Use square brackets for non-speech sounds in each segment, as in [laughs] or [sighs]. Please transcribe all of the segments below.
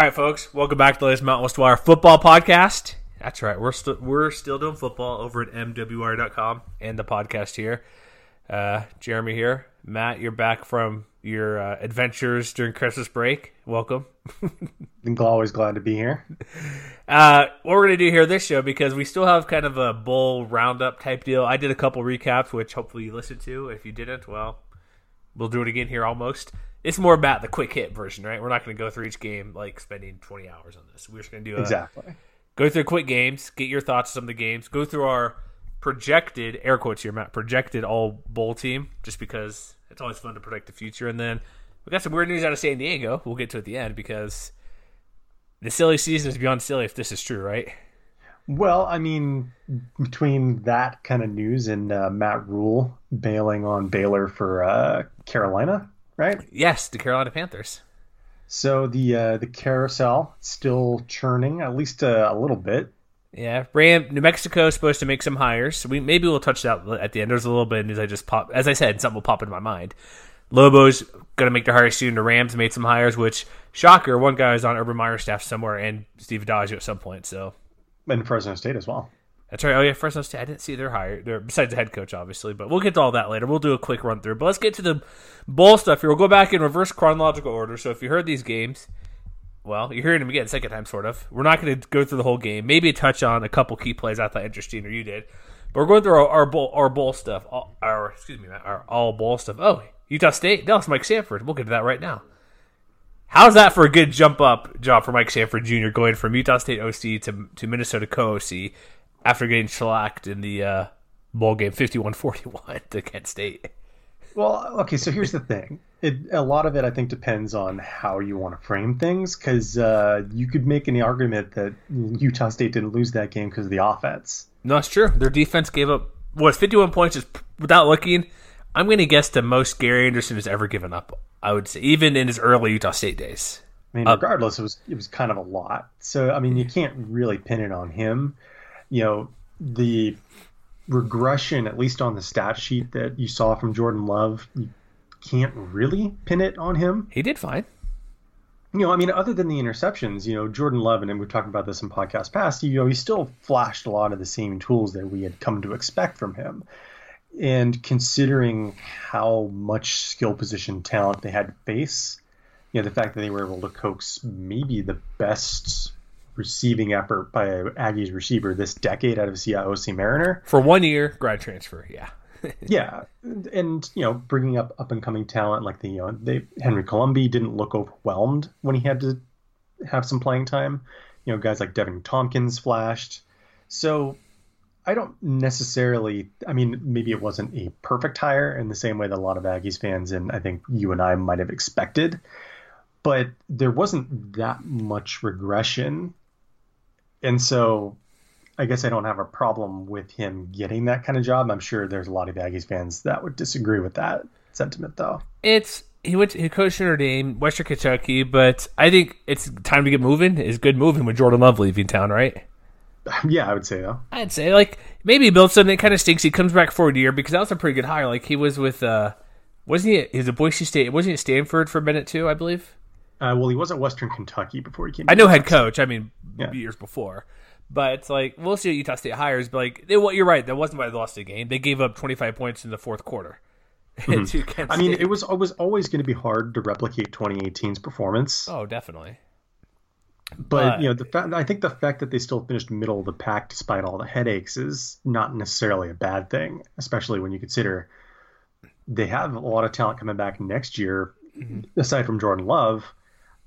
All right, folks, welcome back to the latest Mountain West Wire football podcast. That's right, we're still we're still doing football over at MWR.com and the podcast here. Uh, Jeremy here, Matt, you're back from your uh, adventures during Christmas break. Welcome. [laughs] I'm always glad to be here. Uh, what we're gonna do here this show because we still have kind of a bowl roundup type deal. I did a couple recaps, which hopefully you listened to. If you didn't, well, we'll do it again here almost. It's more about the quick hit version, right? We're not going to go through each game like spending 20 hours on this. We're just going to do a, exactly go through quick games, get your thoughts on some of the games, go through our projected air quotes here, Matt, projected all bowl team, just because it's always fun to predict the future. And then we got some weird news out of San Diego. We'll get to at the end because the silly season is beyond silly if this is true, right? Well, I mean, between that kind of news and uh, Matt Rhule bailing on Baylor for uh, Carolina, right? Yes, the Carolina Panthers. So the uh, the carousel still churning, at least uh, a little bit. Yeah, Ram New Mexico is supposed to make some hires. We maybe we'll touch that at the end. There's a little bit as I just pop as I said, something will pop into my mind. Lobo's gonna make their hires soon. The Rams made some hires, which shocker, one guy is on Urban Meyer's staff somewhere and Steve Addazio at some point. So and Fresno State as well. That's right. Oh yeah, Fresno State. I didn't see their hire. Besides the head coach, obviously, but we'll get to all that later. We'll do a quick run through. But let's get to the bowl stuff here. We'll go back in reverse chronological order. So if you heard these games, well, you're hearing them again, second time, sort of. We're not going to go through the whole game. Maybe touch on a couple key plays I thought interesting, or you did. But we're going through our, our bowl, our bowl stuff. All, our excuse me, our all bowl stuff. Oh, Utah State, Dallas, Mike Sanford. We'll get to that right now. How's that for a good jump up job for Mike Sanford Jr. going from Utah State OC to to Minnesota co OC after getting shellacked in the uh, bowl game 51-41 to Kent State? Well, okay, so here's the thing. It, a lot of it, I think, depends on how you want to frame things. Because uh, you could make any argument that Utah State didn't lose that game because of the offense. No, it's true. Their defense gave up what 51 points. Is without looking, I'm going to guess the most Gary Anderson has ever given up. I would say, even in his early Utah State days. I mean, regardless, it was it was kind of a lot. So, I mean, you can't really pin it on him. You know, the regression, at least on the stat sheet that you saw from Jordan Love, you can't really pin it on him. He did fine. You know, I mean, other than the interceptions, you know, Jordan Love, and we've talked about this in podcast past, you know, he still flashed a lot of the same tools that we had come to expect from him. And considering how much skill position talent they had to face, you know, the fact that they were able to coax maybe the best receiving effort by Aggies receiver this decade out of Siaosi Mariner for one year grad transfer. Yeah, [laughs] yeah, and you know, bringing up up and coming talent like the you know, they Henry Colombi didn't look overwhelmed when he had to have some playing time. You know, guys like Deven Thompkins flashed. So I don't necessarily. I mean, maybe it wasn't a perfect hire in the same way that a lot of Aggies fans and I think you and I might have expected, but there wasn't that much regression and so I guess I don't have a problem with him getting that kind of job. I'm sure there's a lot of Aggies fans that would disagree with that sentiment, though. It's he went he coached Notre Dame, Western Kentucky, but I think it's time to get moving. Is good moving with Jordan Love leaving town, right? [laughs] Yeah, I would say so. I'd say like maybe something that kind of stinks. He comes back for a year because that was a pretty good hire. Like he was with uh wasn't he? He was at Boise State. Wasn't he at Stanford for a minute too? I believe. Uh, well, he was at Western Kentucky before he came. I know head coach. I mean, yeah. years before. But it's like we'll see what Utah State hires. But like, they, well, you're right. That wasn't why they lost the game. They gave up 25 points in the fourth quarter. [laughs] Mm-hmm. I mean, it was it was always going to be hard to replicate 2018's performance. Oh, definitely. But, but you know, the fact I think the fact that they still finished middle of the pack despite all the headaches is not necessarily a bad thing, especially when you consider they have a lot of talent coming back next year, mm-hmm. aside from Jordan Love,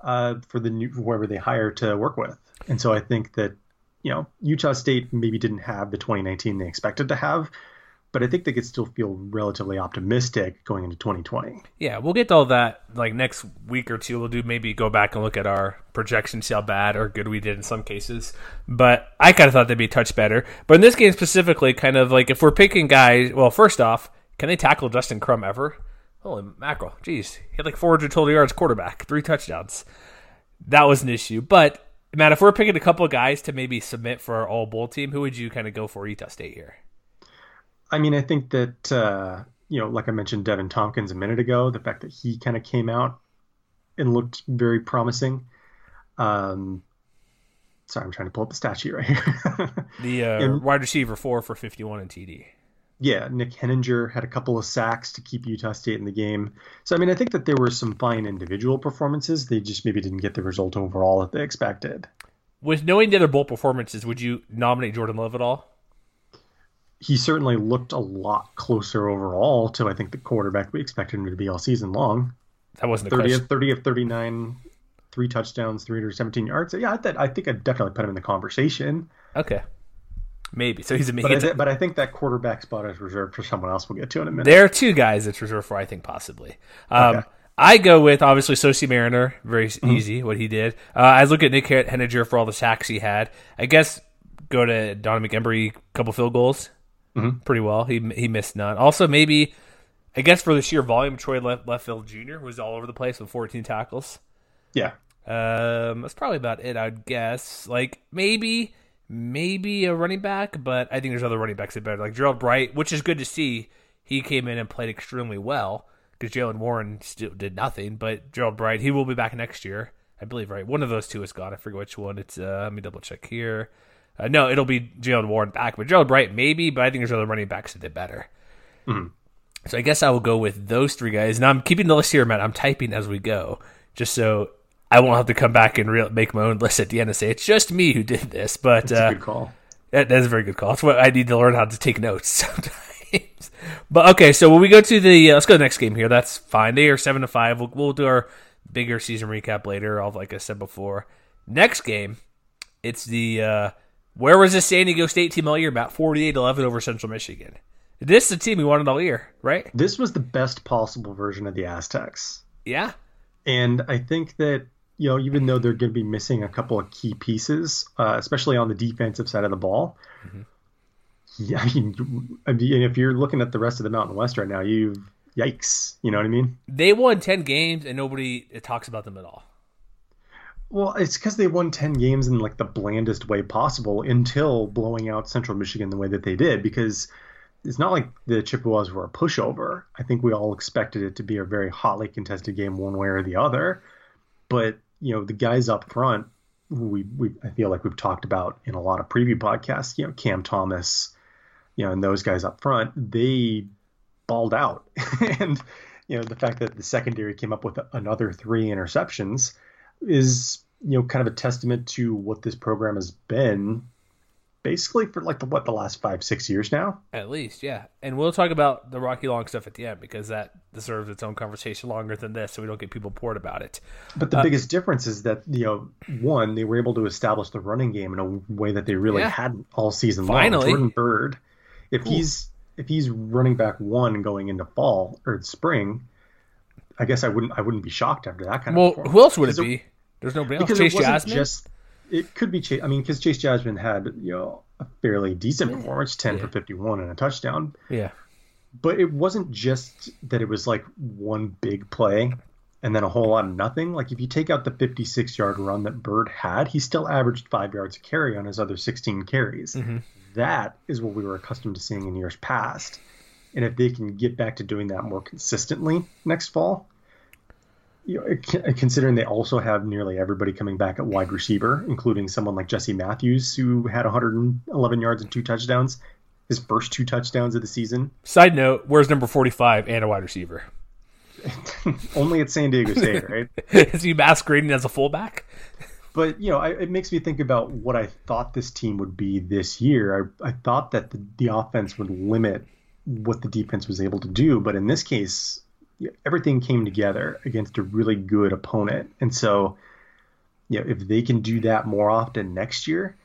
uh, for the new whoever they hire to work with. And so I think that you know, Utah State maybe didn't have the 2019 they expected to have, but I think they could still feel relatively optimistic going into 2020. Yeah, we'll get to all that like next week or two. We'll do maybe go back and look at our projections, see how bad or good we did in some cases. But I kind of thought they'd be a touch better. But in this game specifically, kind of like if we're picking guys, well, first off, can they tackle Dustin Crum ever? Holy mackerel. Jeez. He had like 400 total yards quarterback, three touchdowns. That was an issue. But, Matt, if we're picking a couple of guys to maybe submit for our all bowl team, who would you kind of go for Utah State here? I mean, I think that, uh, you know, like I mentioned Deven Thompkins a minute ago, the fact that he kind of came out and looked very promising. Um, sorry, I'm trying to pull up the stat sheet right here. the uh, [laughs] and, wide receiver, four for 51 in TD. Yeah, Nick Heninger had a couple of sacks to keep Utah State in the game. So, I mean, I think that there were some fine individual performances. They just maybe didn't get the result overall that they expected. With knowing the other bowl performances, would you nominate Jordan Love at all? he certainly looked a lot closer overall to I think the quarterback we expected him to be all season long. That wasn't 30 of 30 of 39, three touchdowns, 317 yards. So yeah, I, th- I think I'd definitely put him in the conversation. Okay. Maybe. So he's a but, I, th- but I think that quarterback spot is reserved for someone else we'll get to in a minute. There are two guys it's reserved for, I think, possibly. Um, okay. I go with obviously Siaosi Mariner, very mm-hmm. easy what he did. Uh, I look at Nick Heninger for all the sacks he had. I guess go to Dominik Eberle, couple field goals mm-hmm. pretty well. He he missed none. Also, maybe I guess for the sheer volume, Troy Left, Lefeged Jr. was all over the place with 14 tackles. Yeah, um, that's probably about it. I'd guess. Like maybe maybe a running back, but I think there's other running backs that did better. Like Gerold Bright, which is good to see. He came in and played extremely well because Jaylen Warren still did nothing. But Gerold Bright, he will be back next year, I believe. Right, one of those two is gone. I forget which one. It's uh, let me double check here. Uh, no, it'll be Jaylen Warren back, but Gerold Bright maybe, but I think there's other running backs that did better. Mm-hmm. So I guess I will go with those three guys. Now I'm keeping the list here, Matt. I'm typing as we go, just so I won't have to come back and re- make my own list at the end and say it's just me who did this. But That's uh, a good call. That, that is a very good call. That's what I need to learn how to take notes [laughs] sometimes. but okay, so when we go to the uh, let's go to the next game here. That's fine. They are seven to five. We'll, we'll do our bigger season recap later. All like I said before. Next game, it's the uh, where was this San Diego State team all year? About 48 11 over Central Michigan. This is the team we wanted all year, right? This was the best possible version of the Aztecs. Yeah. And I think that, you know, even though they're going to be missing a couple of key pieces, uh, especially on the defensive side of the ball, mm-hmm. yeah, [laughs] I mean, I mean, if you're looking at the rest of the Mountain West right now, you've yikes, you know what I mean? They won 10 games and nobody talks about them at all. Well, it's because they won 10 games in like the blandest way possible until blowing out Central Michigan the way that they did because it's not like the Chippewas were a pushover. I think we all expected it to be a very hotly contested game one way or the other. But, you know, the guys up front we, we I feel like we've talked about in a lot of preview podcasts, you know, Cam Thomas, you know, and those guys up front, they balled out. [laughs] and, you know, the fact that the secondary came up with another three interceptions is you know kind of a testament to what this program has been basically for like the what the last five six years now at least yeah and we'll talk about the rocky long stuff at the end because that deserves its own conversation longer than this so we don't get people bored about it but the uh, biggest difference is that you know one they were able to establish the running game in a way that they really yeah. hadn't all season Finally. long jordan Byrd if he's if he's running back one going into fall or spring I guess I wouldn't I wouldn't be shocked after that kind well, of. Well, who else would it be? There's nobody else. Because Chase it Jasmin. Just it could be Chase. I mean, because Chase Jasmin had you know a fairly decent yeah. performance, ten yeah. for fifty one and a touchdown. Yeah. But it wasn't just that it was like one big play and then a whole lot of nothing. Like if you take out the 56 yard run that Byrd had, he still averaged five yards a carry on his other 16 carries. Mm-hmm. That is what we were accustomed to seeing in years past. And if they can get back to doing that more consistently next fall, you know, considering they also have nearly everybody coming back at wide receiver, including someone like Jesse Matthews, who had 111 yards and two touchdowns, his first two touchdowns of the season. Side note: Where's number 45 and a wide receiver? [laughs] Only at San Diego State, [laughs] right? Is he masquerading as a fullback? But you know, I, it makes me think about what I thought this team would be this year. I, I thought that the, the offense would limit what the defense was able to do, but in this case, everything came together against a really good opponent. And so, you know, if they can do that more often next year,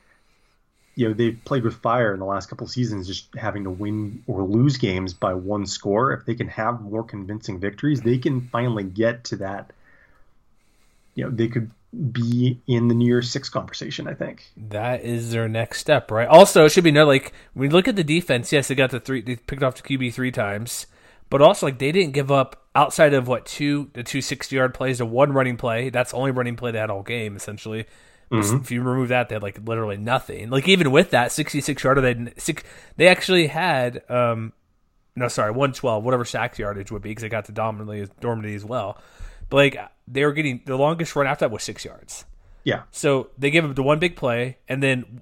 you know they've played with fire in the last couple seasons, just having to win or lose games by one score. If they can have more convincing victories, they can finally get to that. You know, they could be in the New Year's Six conversation. I think that is their next step, right? Also, it should be noted like when we look at the defense. Yes, they got the three. They picked off the QB three times, but also like they didn't give up outside of what two the two 60 yard plays, the one running play. That's the only running play they had all game essentially. Mm-hmm. If you remove that, they had like literally nothing. Like even with that 66 yarder, they six, they actually had um no sorry 112 whatever sack yardage would be because they got to dominantly Dormady as well. But like they were getting the longest run after that was six yards. Yeah. So they gave up the one big play and then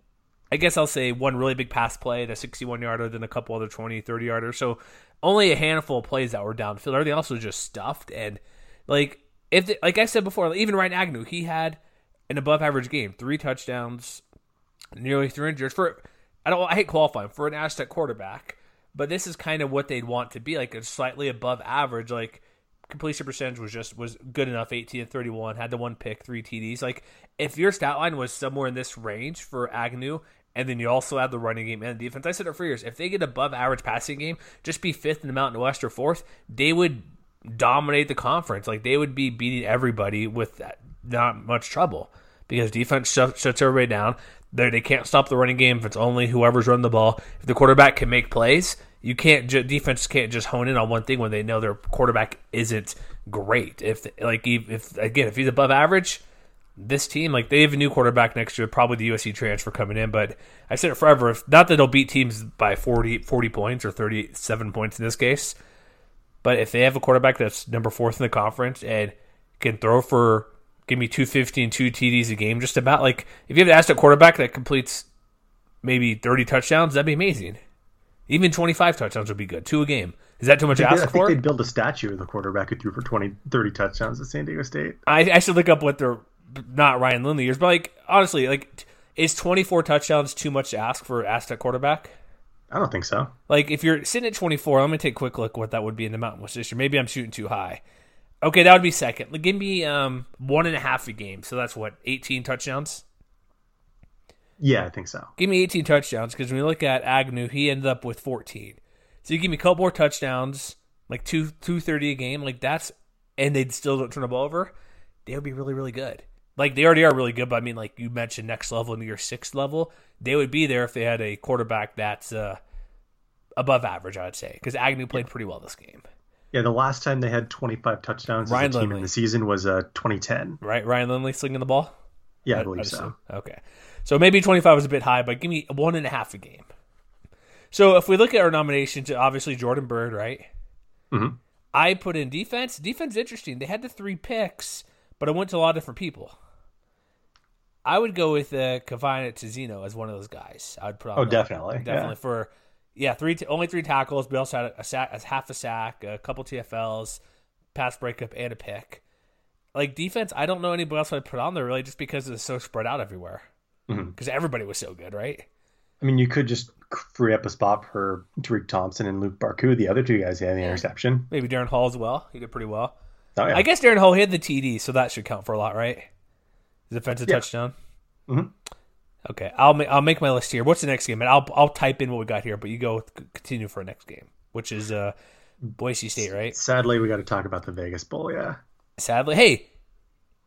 I guess I'll say one really big pass play, the 61 yarder, then a couple other 20, 30 yarders. So only a handful of plays that were downfield. Everything else was just stuffed. And like if they, like I said before, even Ryan Agnew, he had an above average game, three touchdowns, nearly 300 yards for. I don't. I hate qualifying for an Aztec quarterback, but this is kind of what they'd want to be like a slightly above average. Like completion percentage was just was good enough, 18 and 31, had the one pick, three TDs. Like if your stat line was somewhere in this range for Agnew, and then you also have the running game and the defense. I said it for years. If they get above average passing game, just be fifth in the Mountain West or fourth, they would dominate the conference. Like they would be beating everybody with not much trouble because defense shuts, everybody down. They they can't stop the running game if it's only whoever's running the ball. If the quarterback can make plays, you can't. Defense can't just hone in on one thing when they know their quarterback isn't great. If like if again if he's above average, this team like they have a new quarterback next year, probably the USC transfer coming in. But I said it forever. If not that they'll beat teams by 40, 40 points or thirty seven points in this case, but if they have a quarterback that's number fourth in the conference and can throw for give me 250 and two TDs a game, just about like if you have asked a quarterback that completes maybe 30 touchdowns, that'd be amazing. Even 25 touchdowns would be good. Two a game. Is that too much to ask I for? they'd build a statue of the quarterback who threw for 20, 30 touchdowns at San Diego State. I, I should look up what their not Ryan Lindley years, but like honestly, like is 24 touchdowns too much to ask for Aztec quarterback? I don't think so. Like if you're sitting at 24, let me take a quick look what that would be in the Mountain West this year. Maybe I'm shooting too high. Okay, that would be second. Like, give me um, one and a half a game. So that's what 18 touchdowns. Yeah, I think so. Give me 18 touchdowns because when we look at Agnew, he ended up with 14. So you give me a couple more touchdowns, like two two thirty a game, like that's, and they still don't turn the ball over. They would be really really good. Like they already are really good, but I mean, like you mentioned, next level into your sixth level, they would be there if they had a quarterback that's uh, above average. I would say because Agnew played pretty well this game. Yeah, the last time they had 25 touchdowns Ryan as a team Lindley. in the season was uh, 2010. Right, Ryan Lindley slinging the ball. Yeah, I, I believe I so. Okay, so maybe 25 was a bit high, but give me one and a half a game. So if we look at our nominations, obviously Jordan Byrd, right? Mm-hmm. I put in defense. Defense interesting. They had the three picks, but I went to a lot of different people. I would go with uh, Kyahva Tezino as one of those guys. I would put on. Oh, definitely, definitely yeah. for yeah, three t- only three tackles. We also had a, sack, a half a sack, a couple TFLs, pass breakup, and a pick. Like defense, I don't know anybody else I'd put on there really, just because it's so spread out everywhere. Because mm-hmm. everybody was so good, right? I mean, you could just free up a spot for Tariq Thompson and Luq Barcoo, the other two guys who had the interception. Maybe Darren Hall as well. He did pretty well. Oh, yeah. I guess Darren Hall had the TD, so that should count for a lot, right? Defensive yeah. touchdown. Mm-hmm. Okay, I'll make I'll make my list here. What's the next game? And I'll I'll type in what we got here, but you go continue for next game, which is uh Boise State, right? Sadly, we got to talk about the Vegas Bowl. Yeah. Sadly, hey,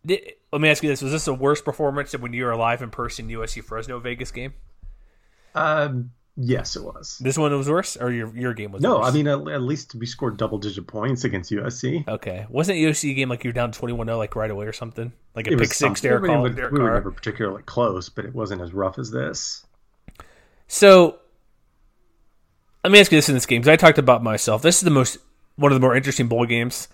did, let me ask you this: Was this a worse performance than when you were alive in person USC Fresno Vegas game? Um, Yes, it was. This one was worse, or your your game was? No, worse? I mean at, at, least we scored double digit points against USC. Okay, wasn't USC game like you're down 21-0 like right away or something? Like a it pick six Derek Hall. We, we were never particularly close, but it wasn't as rough as this. So, let me ask you this in this game because I talked about myself. This is the most one of the more interesting bowl games.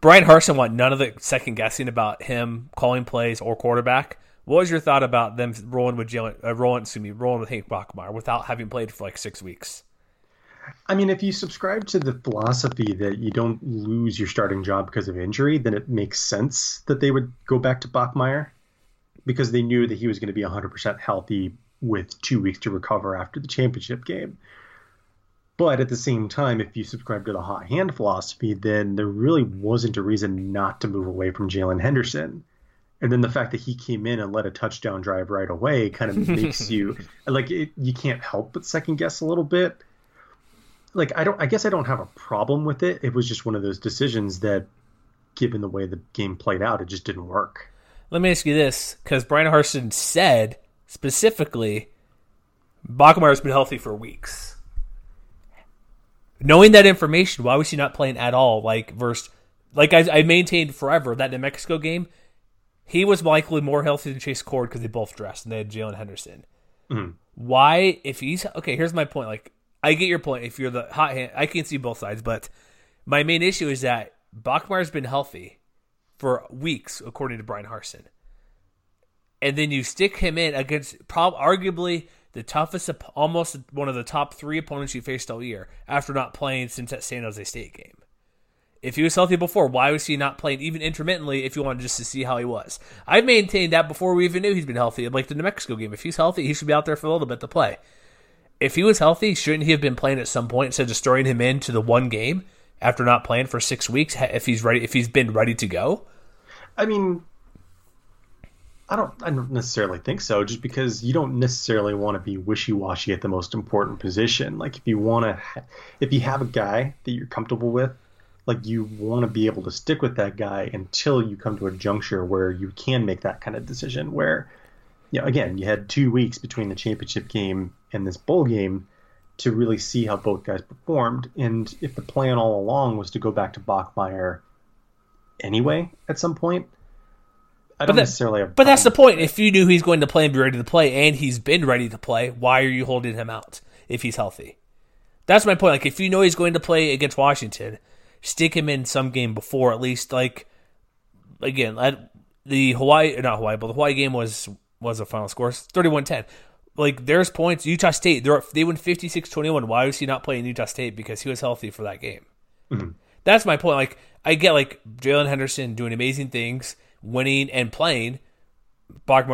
Bryan Harsin want none of the second guessing about him calling plays or quarterback. What was your thought about them rolling with Jaylon, uh, rolling, excuse me, rolling with Hank Bachmeier without having played for like six weeks? I mean, if you subscribe to the philosophy that you don't lose your starting job because of injury, then it makes sense that they would go back to Bachmeier because they knew that he was going to be 100% healthy with two weeks to recover after the championship game. But at the same time, if you subscribe to the hot hand philosophy, then there really wasn't a reason not to move away from Jaylon Henderson And then the fact that he came in and led a touchdown drive right away kind of makes [laughs] you like it, you can't help but second guess a little bit. Like I don't, I guess I don't have a problem with it. It was just one of those decisions that, given the way the game played out, it just didn't work. Let me ask you this, because Bryan Harsin said specifically, Bachmeier's been healthy for weeks. Knowing that information, why was he not playing at all? Like versus, like I, I maintained forever that New Mexico game, he was likely more healthy than Chase Cord because they both dressed and they had Jaylon Henderson. Mhm. Why, if he's okay? Here's my point. Like I get your point. If you're the hot hand, I can see both sides, but my main issue is that Bachmeier's been healthy for weeks, according to Bryan Harsin. And then you stick him in against prob- arguably the toughest, almost one of the top three opponents you faced all year after not playing since that San Jose State game. If he was healthy before, why was he not playing even intermittently if you wanted just to see how he was? I've maintained that before we even knew he's been healthy. Like the New Mexico game, if he's healthy, he should be out there for a little bit to play. If he was healthy, shouldn't he have been playing at some point instead of just throwing him into the one game after not playing for six weeks? If he's ready, if he's been ready to go, I mean, I don't, I don't necessarily think so. Just because you don't necessarily want to be wishy-washy at the most important position. Like if you want to, if you have a guy that you're comfortable with, like you want to be able to stick with that guy until you come to a juncture where you can make that kind of decision. Where, you know, again, you had two weeks between the championship game and this bowl game to really see how both guys performed. And if the plan all along was to go back to Bachmeier anyway at some point. I don't that- necessarily have. But that's the point. If you knew he's going to play and be ready to play, and he's been ready to play, why are you holding him out if he's healthy? That's my point. Like, if you know he's going to play against Washington, stick him in some game before, at least. Like, again, at the Hawaii, not Hawaii, but the Hawaii game was was a final score 31-10. Like, there's points. Utah State, they're, they win 56-21. Why was he not playing Utah State? Because he was healthy for that game. Mm-hmm. That's my point. Like, I get like Jaylon Henderson doing amazing things, winning and playing.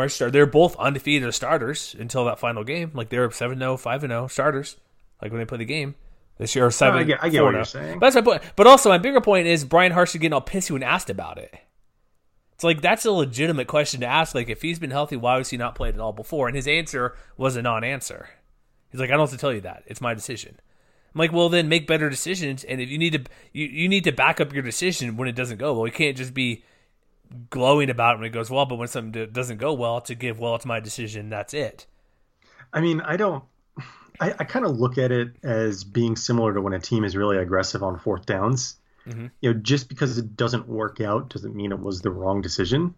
Start. They're both undefeated as starters until that final game. Like they were 7 0, 5 0 starters. Like when they play the game. This year, or 7 I get- I get what you're saying. But that's my point. But also, my bigger point is Bryan Harsin getting all pissy when asked about it. It's like that's a legitimate question to ask. Like if he's been healthy, why was he not played at all before? And his answer was a non-answer. He's like, I don't have to tell you that. It's my decision. I'm like, well, then make better decisions. And if you need to, you, you need to back up your decision when it doesn't go well. You can't just be glowing about it when it goes well, but when something doesn't go well, to give, well, it's my decision. That's it. I mean, I don't. I, I kind of look at it as being similar to when a team is really aggressive on fourth downs. Mm-hmm. You know, just because it doesn't work out doesn't mean it was the wrong decision.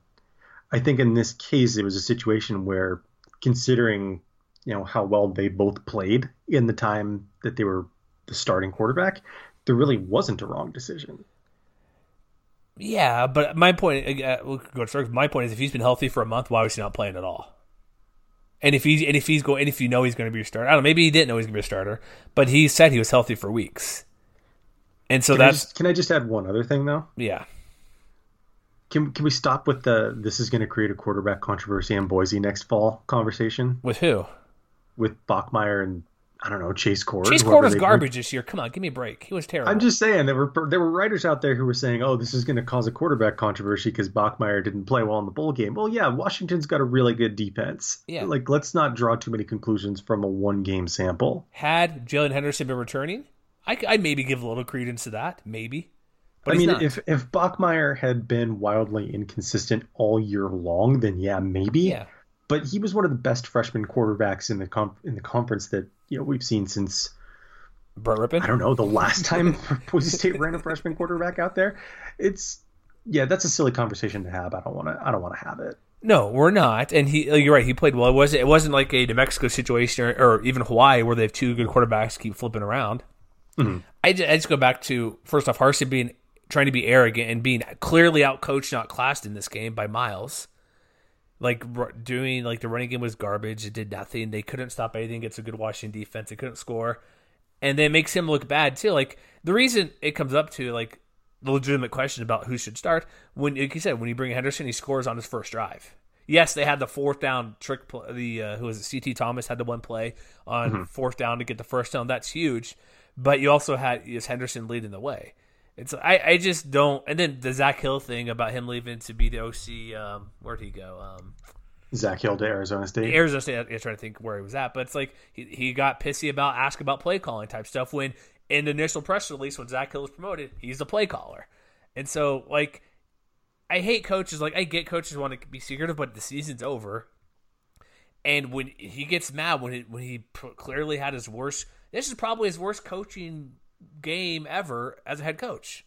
I think in this case, it was a situation where, considering you know how well they both played in the time that they were the starting quarterback, there really wasn't a wrong decision. Yeah, but my point, uh, we'll go to circles. My point is, if he's been healthy for a month, why was he not playing at all? And if he's and if he's going, and if you know he's going to be a starter, I don't know. Maybe he didn't know he's going to be a starter, but he said he was healthy for weeks. And so Can I, that's just, can I just add one other thing though? yeah. Can can we stop with the this is going to create a quarterback controversy in Boise next fall conversation With who? with Bachmeier and I don't know Chase Cord. Chase Cord was garbage this year. Come on, give me a break. He was terrible. I'm just saying there were there were writers out there who were saying, "Oh, this is going to cause a quarterback controversy because Bachmeier didn't play well in the bowl game." Well, yeah, Washington's got a really good defense. Yeah. like let's not draw too many conclusions from a one game sample. Had Jaylon Henderson been returning, I would maybe give a little credence to that. Maybe. But I mean, not. if if Bachmeier had been wildly inconsistent all year long, then yeah, maybe. yeah. But he was one of the best freshman quarterbacks in the com- in the conference that you know we've seen since Brett Rypien. I don't know the last time [laughs] Boise State ran a freshman quarterback out there. It's yeah, that's a silly conversation to have. I don't want to. I don't want to have it. No, we're not. And he, uh, you're right. He played well. It wasn't. It wasn't like a New Mexico situation or, or even Hawaii where they have two good quarterbacks keep flipping around. Mm-hmm. I, just, I just go back to first off, Harsin being trying to be arrogant and being clearly outcoached, not classed in this game by Miles. Like r- doing like the running game was garbage. It did nothing. They couldn't stop anything It's a good Washington defense. It couldn't score, and then it makes him look bad too. Like the reason it comes up to like the legitimate question about who should start when, like you said, when you bring Henderson, he scores on his first drive. Yes, they had the fourth down trick. Play, the uh, who was it? CT Thomas had the one play on fourth down to get the first down. That's huge. But you also had is Henderson leading the way. It's I, I just don't. And then the Zak Hill thing about him leaving to be the OC. Um, where'd he go? Um, Zak Hill to Arizona State. Arizona State. I was trying to think where he was at, but it's like he, he got pissy about ask about play calling type stuff when in the initial press release when Zak Hill was promoted, he's the play caller, and so like I hate coaches. Like I get coaches want to be secretive, but the season's over, and when he gets mad when he, when he clearly had his worst, this is probably his worst coaching game ever as a head coach.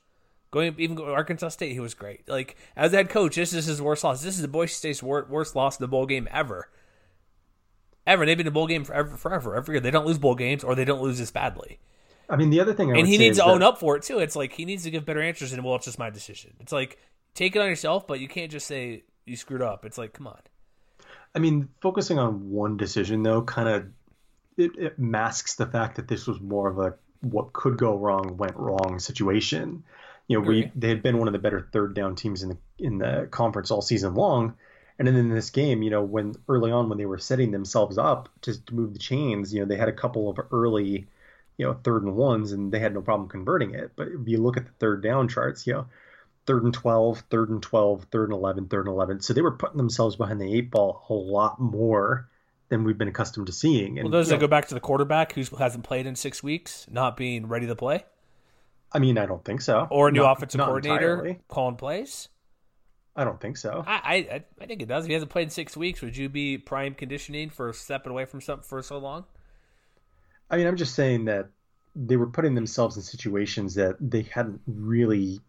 Going even go Arkansas State, he was great. Like as a head coach, this is his worst loss. This is the Boise State's worst loss in the bowl game ever. Ever they've been in the bowl game forever, forever, every year. They don't lose bowl games, or they don't lose this badly. I mean, the other thing, I and he needs to that... own up for it too. It's like he needs to give better answers, and well, it's just my decision. It's like take it on yourself, but you can't just say you screwed up. It's like come on. I mean, focusing on one decision though, kind of it, it masks the fact that this was more of a what could go wrong went wrong situation. You know, we they had been one of the better third down teams in the in the conference all season long, and then in this game, you know, when early on when they were setting themselves up to, to move the chains, you know, they had a couple of early, you know, third and ones, and they had no problem converting it. But if you look at the third down charts, you know, third and 12, third and 12, third and 11, third and 11. So they were putting themselves behind the eight ball a lot more than we've been accustomed to seeing. And, well, does it go back to the quarterback who hasn't played in six weeks, not being ready to play? I mean, I don't think so. Or a new not, offensive not coordinator entirely. calling plays? I don't think so. I, I I think it does. If he hasn't played in six weeks, would you be prime conditioning for stepping away from something for so long? I mean, I'm just saying that they were putting themselves in situations that they hadn't really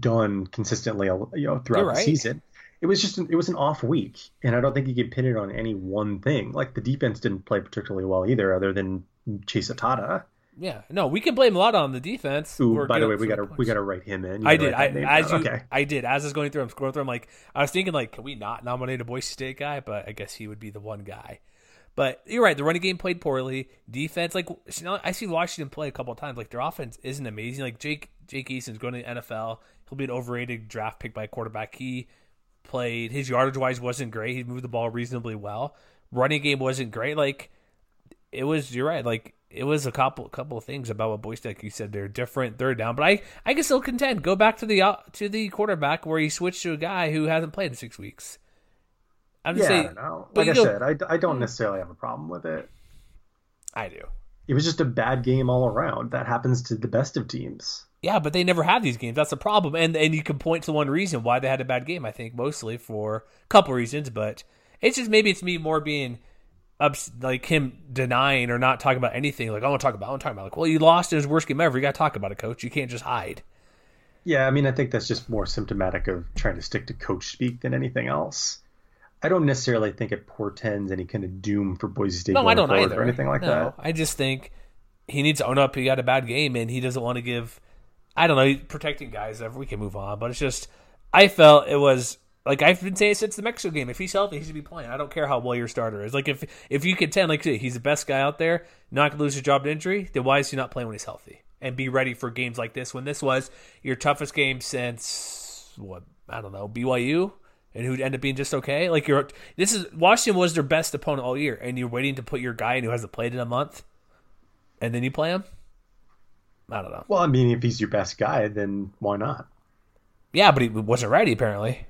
done consistently, you know, throughout right. the season. It was just an, it was an off week, and I don't think you can pin it on any one thing. Like the defense didn't play particularly well either, other than Chase Atada. Yeah, no, we can blame a lot on the defense. Ooh, by the way, we got to we got to write him in. You I did. I as you, okay. I did. As I was going through, I'm scrolling through. I'm like, I was thinking, like, can we not nominate a Boise State guy? But I guess he would be the one guy. But you're right. The running game played poorly. Defense, like, I see Washington play a couple of times. Like their offense isn't amazing. Like Jake Jake Eason's going to the NFL. He'll be an overrated draft pick by a quarterback. He played his yardage wise wasn't great. He moved the ball reasonably well. Running game wasn't great. Like it was. You're right. Like it was a couple couple of things about what Boise State. You said they're different third down, but I I can still contend. Go back to the uh, to the quarterback where he switched to a guy who hasn't played in six weeks. I'm just yeah, saying, I don't know. Like I said, I, I don't necessarily have a problem with it. I do. It was just a bad game all around. That happens to the best of teams. Yeah, but they never have these games. That's the problem. And and you can point to one reason why they had a bad game. I think mostly for a couple reasons, but it's just maybe it's me more being ups, like him denying or not talking about anything. Like I want to talk about. I want to talk about. Like, well, you lost in his worst game ever. You got to talk about it, coach. You can't just hide. Yeah, I mean, I think that's just more symptomatic of trying to stick to coach speak than anything else. I don't necessarily think it portends any kind of doom for Boise State. No, I don't either. Or anything like no, that. I just think he needs to own up. He got a bad game, and he doesn't want to give. I don't know, protecting guys. We can move on, but it's just I felt it was like I've been saying since the Mexico game. If he's healthy, he should be playing. I don't care how well your starter is. Like if if you contend like he's the best guy out there, not gonna lose his job to injury, then why is he not playing when he's healthy? And be ready for games like this when this was your toughest game since what I don't know BYU, and who'd end up being just okay. Like you're this is Washington was their best opponent all year, and you're waiting to put your guy in who hasn't played in a month, and then you play him. I don't know. Well, I mean, if he's your best guy, then why not? Yeah, but he wasn't ready apparently.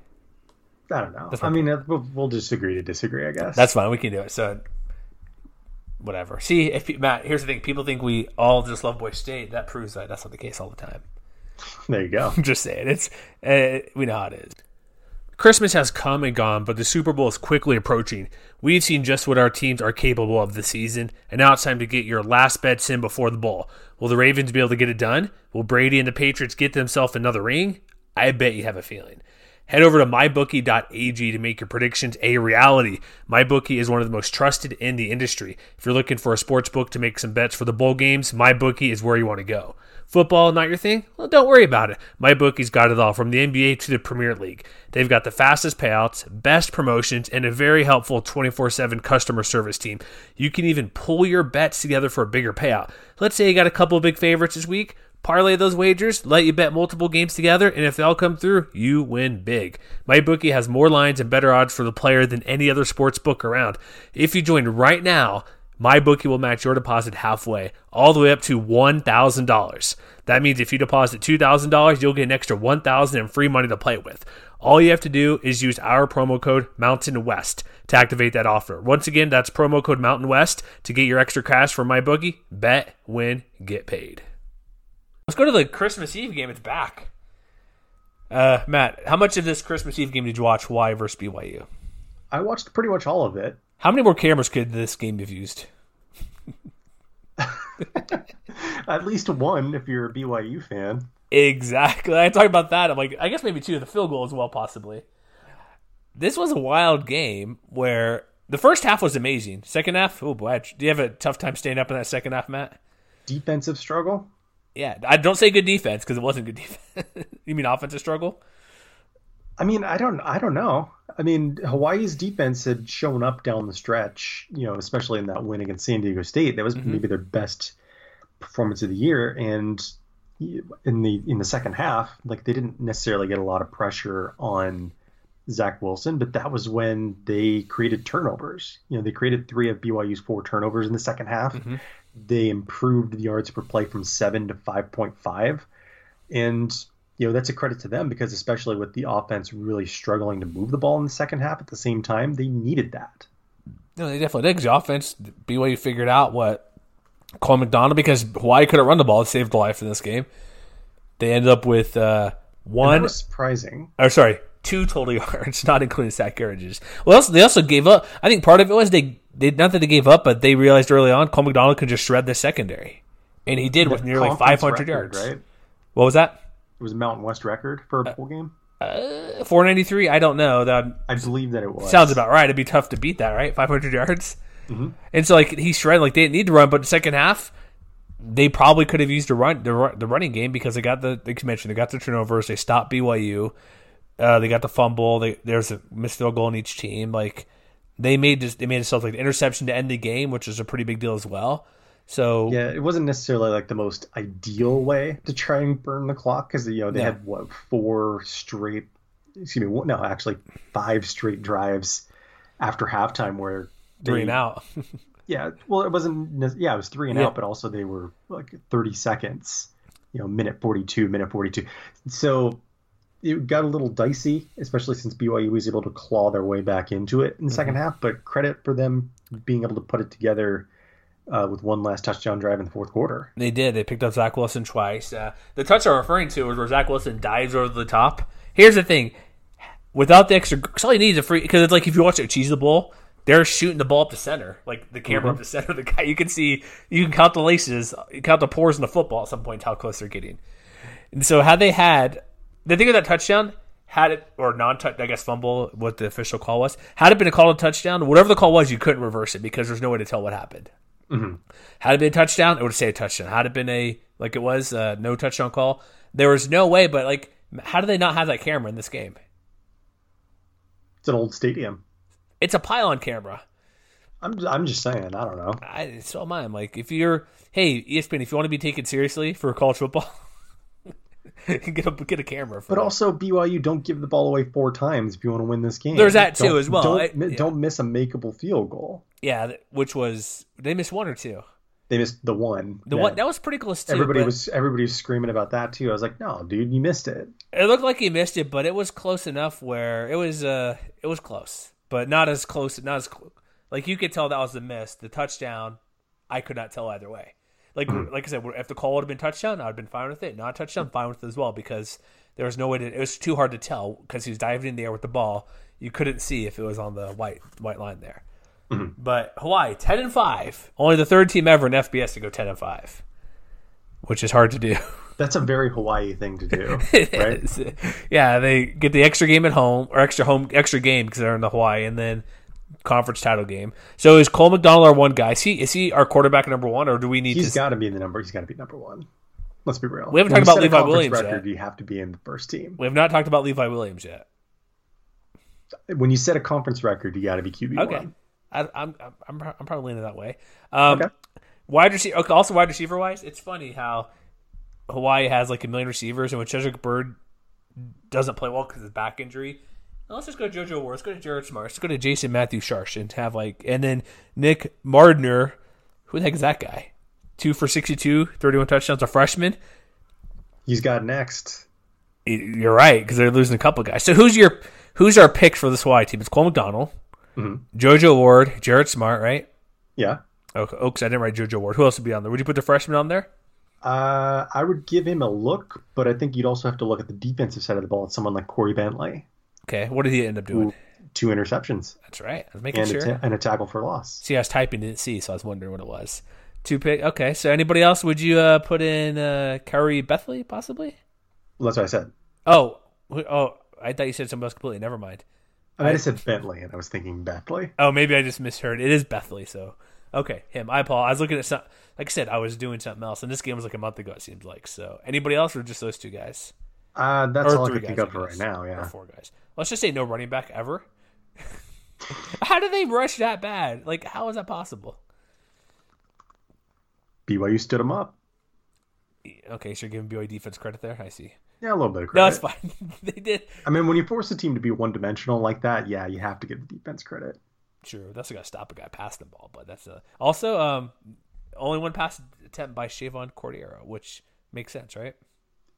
I don't know. I mean, we'll, we'll just agree to disagree, I guess. That's fine. We can do it. So, whatever. See, if Matt, here's the thing: people think we all just love Boise State. That proves that that's not the case all the time. There you go. [laughs] I'm just saying, it's uh, we know how it is. Christmas has come and gone, but the Super Bowl is quickly approaching. We've seen just what our teams are capable of this season, and now it's time to get your last bets in before the bowl. Will the Ravens be able to get it done? Will Brady and the Patriots get themselves another ring? I bet you have a feeling. Head over to mybookie.ag to make your predictions a reality. MyBookie is one of the most trusted in the industry. If you're looking for a sports book to make some bets for the bowl games, MyBookie is where you want to go. Football not your thing? Well, don't worry about it. MyBookie's got it all from the NBA to the Premier League. They've got the fastest payouts, best promotions, and a very helpful 24 7 customer service team. You can even pull your bets together for a bigger payout. Let's say you got a couple of big favorites this week parlay those wagers, let you bet multiple games together, and if they all come through, you win big. MyBookie has more lines and better odds for the player than any other sports book around. If you join right now, MyBookie will match your deposit halfway, all the way up to $1,000. That means if you deposit $2,000, you'll get an extra 1,000 in free money to play with. All you have to do is use our promo code Mountain West to activate that offer. Once again, that's promo code Mountain West to get your extra cash from MyBookie. Bet, win, get paid. Let's go to the Christmas Eve game. It's back. Uh, Matt, how much of this Christmas Eve game did you watch? Hawaii versus BYU? I watched pretty much all of it. How many more cameras could this game have used? [laughs] At least one if you're a BYU fan. Exactly. I talk about that. I'm like, I guess maybe two. The field goal as well, possibly. This was a wild game where the first half was amazing. Second half, oh boy, do you have a tough time staying up in that second half, Matt? Defensive struggle. Yeah, I don't say good defense because it wasn't good [laughs] defense. you mean offensive struggle? I mean, I don't, I don't know. I mean, Hawaii's defense had shown up down the stretch, you know, especially in that win against San Diego State. That was mm-hmm. maybe their best performance of the year, and in the in the second half, like they didn't necessarily get a lot of pressure on Zach Wilson, but that was when they created turnovers. You know, they created three of BYU's four turnovers in the second half. Mm-hmm. They improved the yards per play from seven to five point five, and you know that's a credit to them because especially with the offense really struggling to move the ball in the second half at the same time, they needed that. No, they definitely did. The offense, BYU figured out what Cole McDonald because Hawaii couldn't run the ball. It saved the life in this game. They ended up with uh, one. surprising. Or sorry, two total [laughs] yards, not including sack yardages. Well, they also gave up. I think part of it was they, they not that they gave up, but they realized early on Cole McDonald could just shred the secondary, and he did with nearly 500 record, yards. Right? What was that? It was a Mountain West record for a bowl game. Uh, 493. I don't know. That I believe that it was. Sounds about right. It'd be tough to beat that, right? 500 yards. Mm-hmm. And so like he shredded like they didn't need to run, but the second half they probably could have used the run the, the running game because they got the like you mentioned they got the turnovers, they stopped BYU, uh, they got the fumble, they, there's a missed field goal in each team. Like they made this, they made itself like the interception to end the game, which is a pretty big deal as well. So yeah, it wasn't necessarily like the most ideal way to try and burn the clock because you know they had what four straight, excuse me, no, actually five straight drives after halftime where three and out. [laughs] yeah, well, it wasn't. Yeah, it was three and yeah. out, but also they were like thirty seconds. You know, minute forty-two, minute forty-two. So it got a little dicey, especially since BYU was able to claw their way back into it in the mm-hmm. second half. But credit for them being able to put it together. Uh, with one last touchdown drive in the fourth quarter. They did. They picked up Zach Wilson twice. Uh, the touch I'm referring to was where Zach Wilson dives over the top. Here's the thing: without the extra, all you need is a free. Because it's like if you watch a Cheese Bowl, they're shooting the ball up the center, like the camera mm-hmm. up the center. The guy, you can see, you can count the laces, you count the pores in the football at some point, how close they're getting. And so, had they had the thing of that touchdown, had it or non-touch, I guess fumble, what the official call was, had it been a call to touchdown, whatever the call was, you couldn't reverse it because there's no way to tell what happened. Mm-hmm. Had it been a touchdown, it would say a touchdown. Had it been a like it was uh, no touchdown call, there was no way. But like, how do they not have that camera in this game? It's an old stadium. It's a pylon camera. I'm I'm just saying. I don't know. I so am I. I'm like, if you're, hey ESPN, if you want to be taken seriously for college football, [laughs] get a get a camera. but that. also BYU don't give the ball away four times if you want to win this game. There's that too as well. Don't, I, yeah. don't miss a makeable field goal. Yeah, which was they missed one or two. They missed the one. The one that was pretty close too. Everybody was everybody was screaming about that too. I was like, no, dude, you missed it. It looked like he missed it, but it was close enough where it was uh it was close but not as close. Not as like you could tell that was the miss. The touchdown, I could not tell either way. Like mm. like I said, if the call would have been touchdown, I'd have been fine with it. Not touchdown, fine with it as well because there was no way to. It was too hard to tell because he was diving in the air with the ball. You couldn't see if it was on the white white line there. Mm-hmm. But Hawaii ten and five, only the third team ever in FBS to go ten and five, which is hard to do. [laughs] That's a very Hawaii thing to do, [laughs] right? yeah, they get the extra game at home or extra home extra game because they're in the Hawaii, and then conference title game. So is Cole McDonald our one guy? Is he is he our quarterback number one, or do we need? He's got to be the number. He's got to be number one. Let's be real. We haven't when talked about Levi Williams record, yet. You have to be in the first team. We have not talked about Levi Williams yet. When you set a conference record, you got to be QB okay. one. I, am I'm, I'm I'm probably leaning that way. Um, okay. Wide receiver. Okay, also wide receiver wise, it's funny how Hawaii has like a million receivers, and when Cedric Byrd doesn't play well because of his back injury, let's just go to JoJo Ward. Let's go to Jared Smart. Let's go to Jason Matthew Sharsh and have like, and then Nick Mardner Who the heck is that guy? Two for 62, 31 touchdowns, a freshman. He's got next. You're right because they're losing a couple guys. So who's your who's our pick for this Hawaii team? It's Cole McDonald, JoJo Ward, Jared Smart, right? Yeah. Okay, Oaks. I didn't write JoJo Ward. Who else would be on there? Would you put the freshman on there? Uh, I would give him a look, but I think you'd also have to look at the defensive side of the ball at someone like Khoury Bethley. Okay, what did he end up doing? Two interceptions That's right. I was making and, sure. a, and a tackle for loss. see, I was typing, didn't see, so I was wondering what it was. Two pick. Okay, so anybody else? Would you uh, put in uh, Khoury Bethley possibly? Well, that's what I said. Oh, oh, I thought you said somebody else completely. Never mind. I might have said Bentley, and I was thinking Bentley. Oh, maybe I just misheard. It is Bethley, so okay, him. I Paul. I was looking at some. Like I said, I was doing something else, and this game was like a month ago. It seems like. So, anybody else, or just those two guys? Uh, that's Or all I can think of for right now. Or Yeah. four guys. Let's just say no running back ever. [laughs] how do they rush that bad? Like, how is that possible? BYU stood him up. Okay, so you're giving BYU defense credit there. I see. Yeah, a little bit of credit. No, it's fine. [laughs] they did. I mean, when you force a team to be one dimensional like that, yeah, you have to give the defense credit. True. That's got to stop a guy passing the ball, but that's a, also um only one pass attempt by Chevan Cordeiro, which makes sense, right?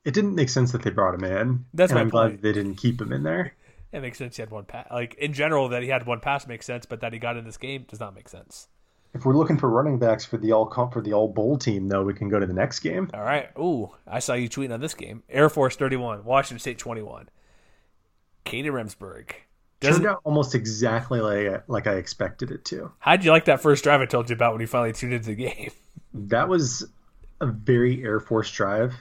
It didn't make sense that they brought him in. That's and my I'm glad they didn't keep him in there. [laughs] It makes sense. He had one pass. Like in general, that he had one pass makes sense, but that he got in this game does not make sense. If we're looking for running backs for the all for the all bowl team, though, we can go to the next game. All right. Ooh, I saw you tweeting on this game. Air Force 31, Washington State 21. Kadin Remsberg. Doesn't, Turned out almost exactly like like I expected it to. how'd you like that first drive I told you about when you finally tuned into the game? [laughs] That was a very Air Force drive,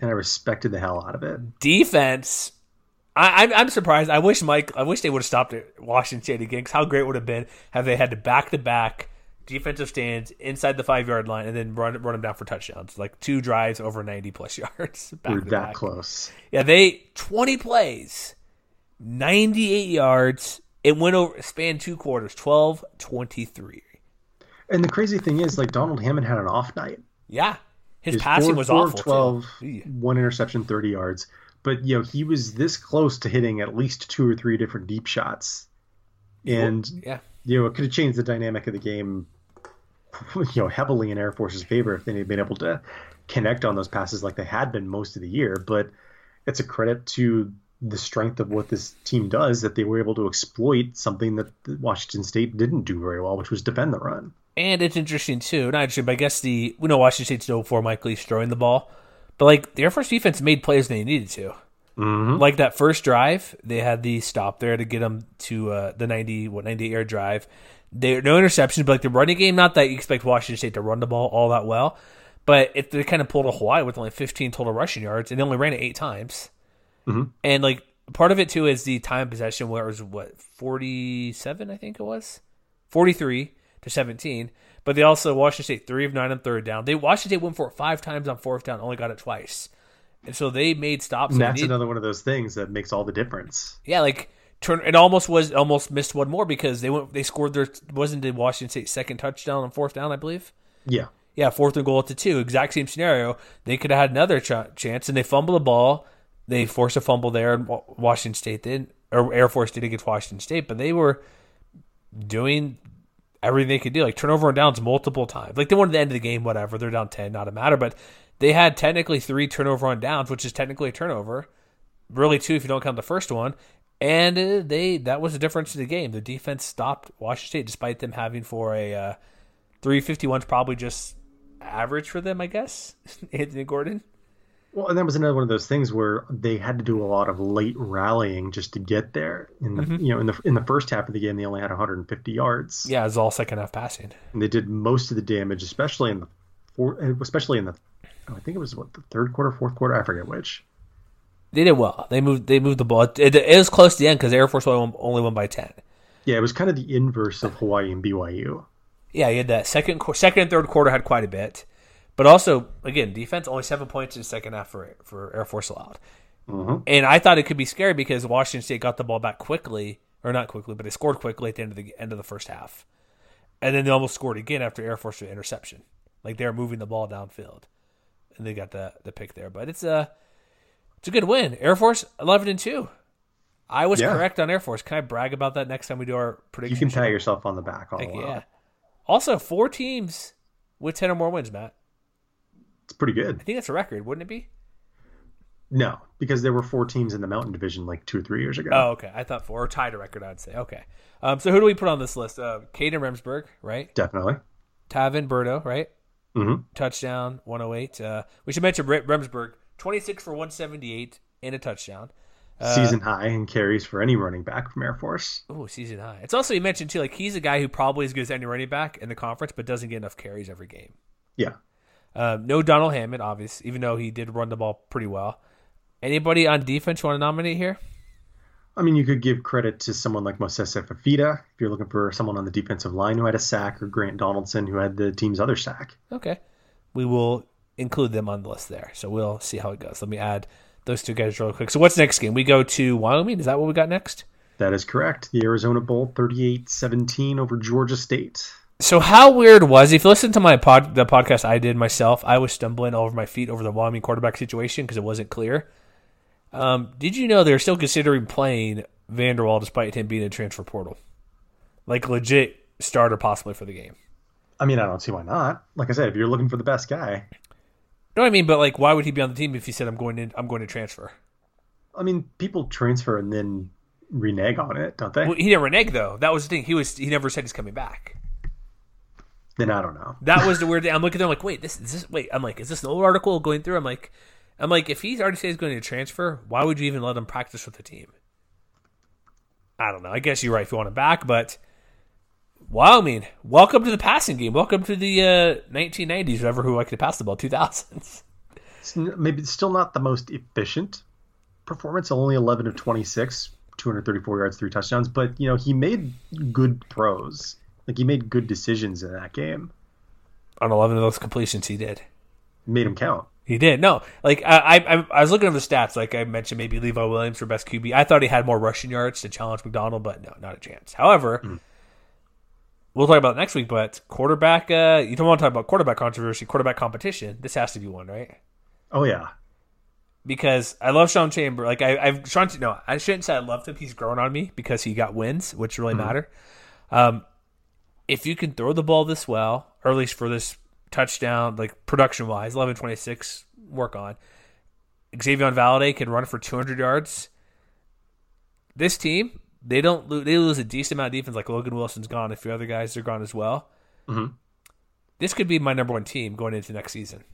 and I respected the hell out of it. defense. I, I'm, I'm surprised. I wish Mike. I wish they would have stopped at Washington State again. 'cause how great would have been have they had to back to back defensive stands inside the five yard line and then run run them down for touchdowns, like two drives over 90 plus [laughs] yards. Back We're that back. close. Yeah, they 20 plays, 98 yards. It went over spanned two quarters, 12 23. And the crazy thing is, like Donald Hammond had an off night. Yeah, his His passing four- was four awful. 12, too. One interception, 30 yards. But, you know, he was this close to hitting at least two or three different deep shots. And, Yeah, you know, it could have changed the dynamic of the game, [laughs] you know, heavily in Air Force's favor if they had been able to connect on those passes like they had been most of the year. But it's a credit to the strength of what this team does that they were able to exploit something that Washington State didn't do very well, which was defend the run. And it's interesting too. Not interesting, but I guess the we know Washington State's known for Mike Leach throwing the ball, but like the Air Force defense made plays they needed to. Mm-hmm. Like that first drive, they had the stop there to get them to uh, the ninety what ninety yard drive. They no interceptions, but like the running game, not that you expect Washington State to run the ball all that well, but if they kind of pulled a Hawaii with only fifteen total rushing yards and they only ran it eight times, and like part of it too is the time possession where it was what forty seven, I think it was forty three to seventeen. But they also Washington State three of nine on third down. They Washington State went for it five times on fourth down, only got it twice, and so they made stops. And that's another one of those things that makes all the difference. yeah, like turn it almost was almost missed one more because they went they scored their wasn't the Washington State second touchdown on fourth down, I believe. Yeah. Yeah, fourth and goal at the two. Exact same scenario. They could have had another ch- chance, and they fumble the ball. They force a fumble there, and Washington State did, or Air Force did against Washington State, but they were doing everything they could do, like turnover and downs multiple times. Like they wanted the end of the game, whatever. They're down ten, not a matter. But they had technically three turnover on downs, which is technically a turnover. Really, two if you don't count the first one. And uh, they that was the difference in the game. The defense stopped Washington State despite them having for a uh, 351's probably just average for them, I guess. [laughs] Anthony Gordon. Well, and that was another one of those things where they had to do a lot of late rallying just to get there. In the Mm-hmm. you know in the in the first half of the game, they only had 150 yards. Yeah, it's all second half passing. and they did most of the damage, especially in the four, especially in the oh, I think it was what the third quarter, fourth quarter, I forget which. They did well. They moved. They moved the ball. It, it was close to the end because Air Force only won, only won by ten. Yeah, it was kind of the inverse of Hawaii and BYU. Yeah, you had that second, second and third quarter had quite a bit, but also again defense only seven points in the second half for for Air Force allowed. Mm-hmm. And I thought it could be scary because Washington State got the ball back quickly, or not quickly, but they scored quickly at the end of the end of the first half, and then they almost scored again after Air Force interception. Like they were moving the ball downfield, and they got the the pick there. But it's a it's a good win. Air Force eleven and two. I was Yeah. correct on Air Force. Can I brag about that next time we do our predictions? You can pat yourself on the back. All along. yeah. Also, four teams with ten or more wins, Matt. It's pretty good. I think that's a record, wouldn't it be? No, because there were four teams in the Mountain Division like two or three years ago. Oh, okay. I thought four or tied a record. I'd say okay. Um, so who do we put on this list? Uh, Kadin Remsberg, right? Definitely. Taven Birdow, right? Mm-hmm. Touchdown, 108. Uh, we should mention Remsberg, 26 for 178 and a touchdown. Uh, season high in carries for any running back from Air Force. Oh, season high. It's also you mentioned too, like he's a guy who probably is as good as any running back in the conference, but doesn't get enough carries every game. Yeah. Um, no Donald Hammond, obvious, even though he did run the ball pretty well. Anybody on defense you want to nominate here? I mean, you could give credit to someone like Moses Fifita if you're looking for someone on the defensive line who had a sack, or Grant Donaldson who had the team's other sack. Okay, we will include them on the list there. So we'll see how it goes. Let me add those two guys real quick. So what's next game? We go to Wyoming. Is that what we got next? That is correct. The Arizona Bowl, 38-17 over Georgia State. So how weird was if you listen to my pod the podcast I did myself, I was stumbling all over my feet over the Wyoming quarterback situation because it wasn't clear. Um, did you know they're still considering playing Vander Waal despite him being in transfer portal? Like legit starter possibly for the game. I mean, I don't see why not. Like I said, if you're looking for the best guy. No, I mean, but like, why would he be on the team if he said I'm going in? I'm going to transfer. I mean, people transfer and then renege on it, don't they? Well, he didn't renege though. That was the thing. He was he never said he's coming back. Then I don't know. [laughs] That was the weird thing. I'm looking at them like, wait, this is this. Wait, I'm like, is this an old article going through? I'm like, I'm like, if he's already said he's going to transfer, why would you even let him practice with the team? I don't know. I guess you're right if you want him back, but Wyoming, welcome to the passing game. Welcome to the uh, 1990s, whatever who liked to pass the ball, 2000s. It's maybe it's still not the most efficient performance. Only 11 of 26, 234 yards, three touchdowns. But you know he made good throws. Like he made good decisions in that game. On 11 of those completions, he did. Made him count. He did. No, like I, I, I was looking at the stats. Like I mentioned, maybe Levi Williams for best QB. I thought he had more rushing yards to challenge McDonald, but no, not a chance. However, mm. we'll talk about next week. But quarterback, uh, you don't want to talk about quarterback controversy, quarterback competition. This has to be one, right? Oh yeah. Because I love Sean Chamber. Like I, I've Sean. No, I shouldn't say I loved him. He's grown on me because he got wins, which really mm-hmm. matter. Um, if you can throw the ball this well, or at least for this touchdown, like production wise, 11 26, work on. Xavier Valladay can run for 200 yards. This team, they don't lose, they lose a decent amount of defense. Like Logan Wilson's gone, a few other guys are gone as well. Mm-hmm. This could be my number one team going into next season.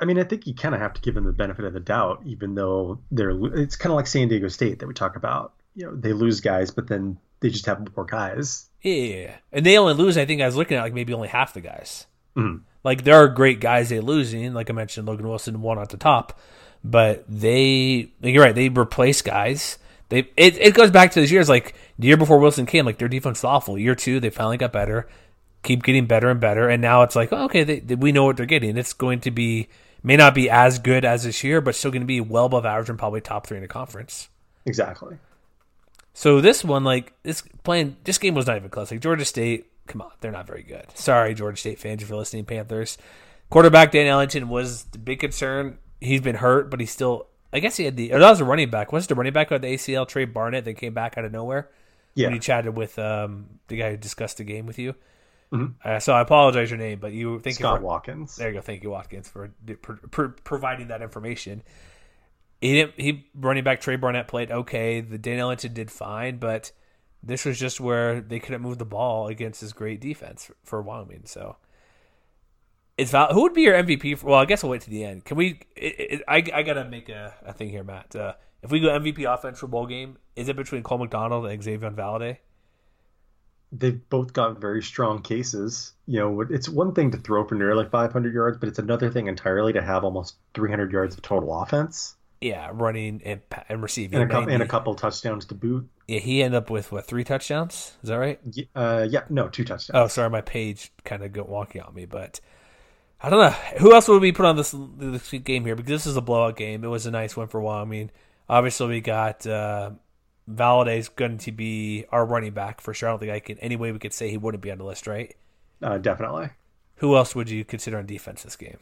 I mean, I think you kind of have to give them the benefit of the doubt, even though they're. It's kind of like San Diego State that we talk about. You know, they lose guys, but then they just have more guys. Yeah, and they only lose. I think I was looking at like maybe only half the guys. Mm-hmm. Like there are great guys they losing, like I mentioned, Logan Wilson one at the top, but they you're right, they replace guys. They it, it goes back to those years like the year before Wilson came, like their defense was awful. Year two, they finally got better, keep getting better and better, and now it's like oh, okay, they, they, we know what they're getting. It's going to be may not be as good as this year, but still going to be well above average and probably top three in the conference. Exactly. So this one, like this playing, this game was not even close. Like Georgia State come on, they're not very good. Sorry, Georgia State fans, if you're listening, Panthers. Quarterback Dan Ellington was the big concern. He's been hurt, but he's still. I guess he had the. Or that was a running back. Was the running back of the ACL Tra Barnett that came back out of nowhere? Yeah. When he chatted with um, the guy who discussed the game with you. Mm-hmm. Uh, so I apologize your name, but you thank Scott you for, Watkins. There you go. Thank you, Watkins, for, for providing that information. He didn't. He running back Tra Barnett played okay. The Dan Ellington did fine, but this was just where they couldn't move the ball against this great defense for Wyoming. So, it's Val- who would be your MVP? For, well, I guess we'll wait to the end. Can we? It, it, I I gotta make a, a thing here, Matt. Uh, if we go MVP offense for bowl game, is it between Cole McDonald and Xavier Valladay? They've both got very strong cases. You know, it's one thing to throw for nearly 500 yards, but it's another thing entirely to have almost 300 yards of total offense. Yeah, running and, and receiving, and a, couple, and a couple touchdowns to boot. Yeah, he ended up with what three touchdowns? Is that right? Uh, yeah, no, two touchdowns. Oh, sorry, my page kind of got wonky on me, but I don't know who else would we put on this this game here because this is a blowout game. It was a nice win for Wyoming. Obviously, we got uh, going to be our running back for sure. I don't think I can any way we could say he wouldn't be on the list, right? Uh, definitely. Who else would you consider on defense this game?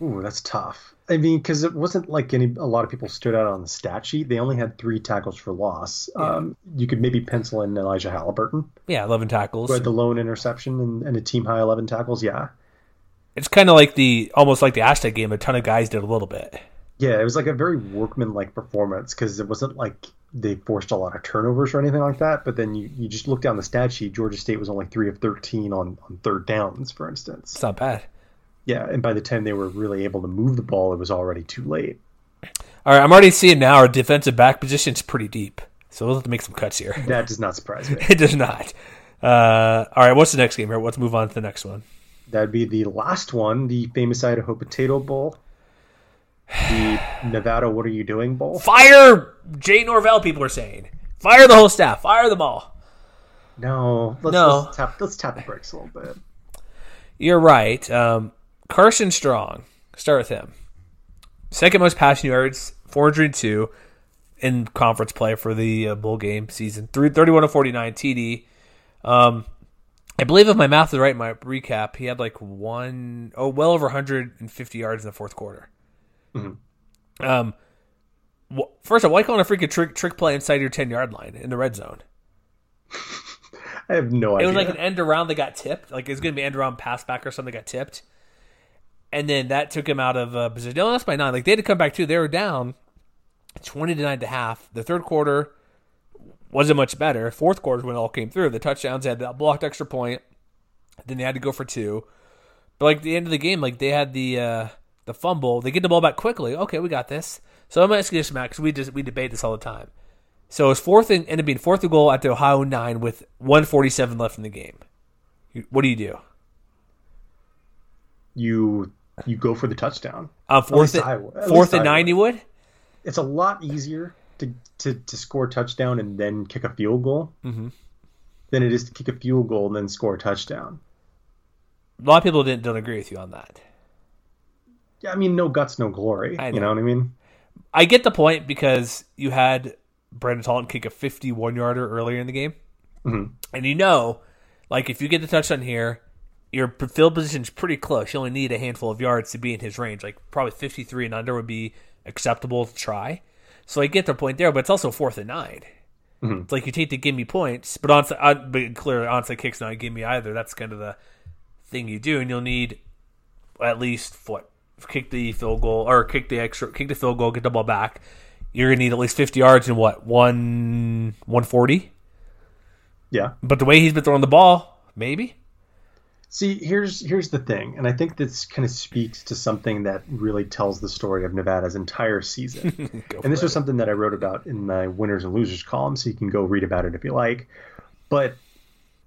Ooh, that's tough. I mean, because it wasn't like any a lot of people stood out on the stat sheet. They only had three tackles for loss. Yeah. Um, you could maybe pencil in Alijah Halliburton. Yeah, eleven tackles. Who had the lone interception and, and a team high eleven tackles. Yeah, it's kind of like the almost like the Aztec game. A ton of guys did a little bit. Yeah, it was like a very workman-like performance because it wasn't like they forced a lot of turnovers or anything like that. But then you, you just look down the stat sheet. Georgia State was only three of thirteen on, on third downs, for instance. It's not bad. Yeah, and by the time they were really able to move the ball, it was already too late. All right, I'm already seeing now our defensive back position is pretty deep, so we'll have to make some cuts here. That does not surprise me. [laughs] it does not. Uh, all right, what's the next game here? Let's move on to the next one. That'd be the last one, the famous Idaho Potato Bowl, the Nevada What Are You Doing Bowl. Fire Jay Norvell. People are saying fire the whole staff. Fire them all. No, let's, no. Let's tap, let's tap the brakes a little bit. You're right. Um, Carson Strong. Start with him. Second most passing yards, 402 in conference play for the uh, bowl game season. 31 to 49 TD. Um, I believe if my math is right, my recap, he had like one, oh, well over 150 yards in the fourth quarter. Mm-hmm. Um, well, first of all, why calling a freaking trick trick play inside your 10 yard line in the red zone? [laughs] I have no idea. It was like an end around that got tipped. Like it was going to be end around pass back or something that got tipped and then that took him out of uh, position. That's by nine. Like they had to come back too. They were down twenty to nine to half. The third quarter wasn't much better. Fourth quarter when it all came through. The touchdowns had that blocked extra point. Then they had to go for two. But like the end of the game, like they had the uh, the fumble. They get the ball back quickly. Okay, we got this. So I'm asking this, Max. We just we debate this all the time. So it was fourth and ended being fourth and goal at the Ohio nine with 147 left in the game. What do you do? You you go for the touchdown. On fourth, and, fourth and nine, you would. It's a lot easier to, to, to score a touchdown and then kick a field goal mm-hmm. than it is to kick a field goal and then score a touchdown. A lot of people didn't don't agree with you on that. Yeah, I mean, no guts, no glory. Know. You know what I mean? I get the point because you had Brandon Talton kick a 51 yarder earlier in the game, mm-hmm. and you know, like if you get the touchdown here, your field position's pretty close. You only need a handful of yards to be in his range. Like probably 53 and under would be acceptable to try. So I get the point there, but it's also fourth and 9 mm-hmm. It's like you take the give me points, but on uh, but clearly onside kicks not give me either. That's kind of the thing you do, and you'll need at least what kick the field goal or kick the extra, kick the field goal, get the ball back. You're gonna need at least 50 yards in what one 140. Yeah, but the way he's been throwing the ball, maybe. See, here's here's the thing, and I think this kind of speaks to something that really tells the story of Nevada's entire season. [laughs] and this it. was something that I wrote about in my winners and losers column, so you can go read about it if you like. But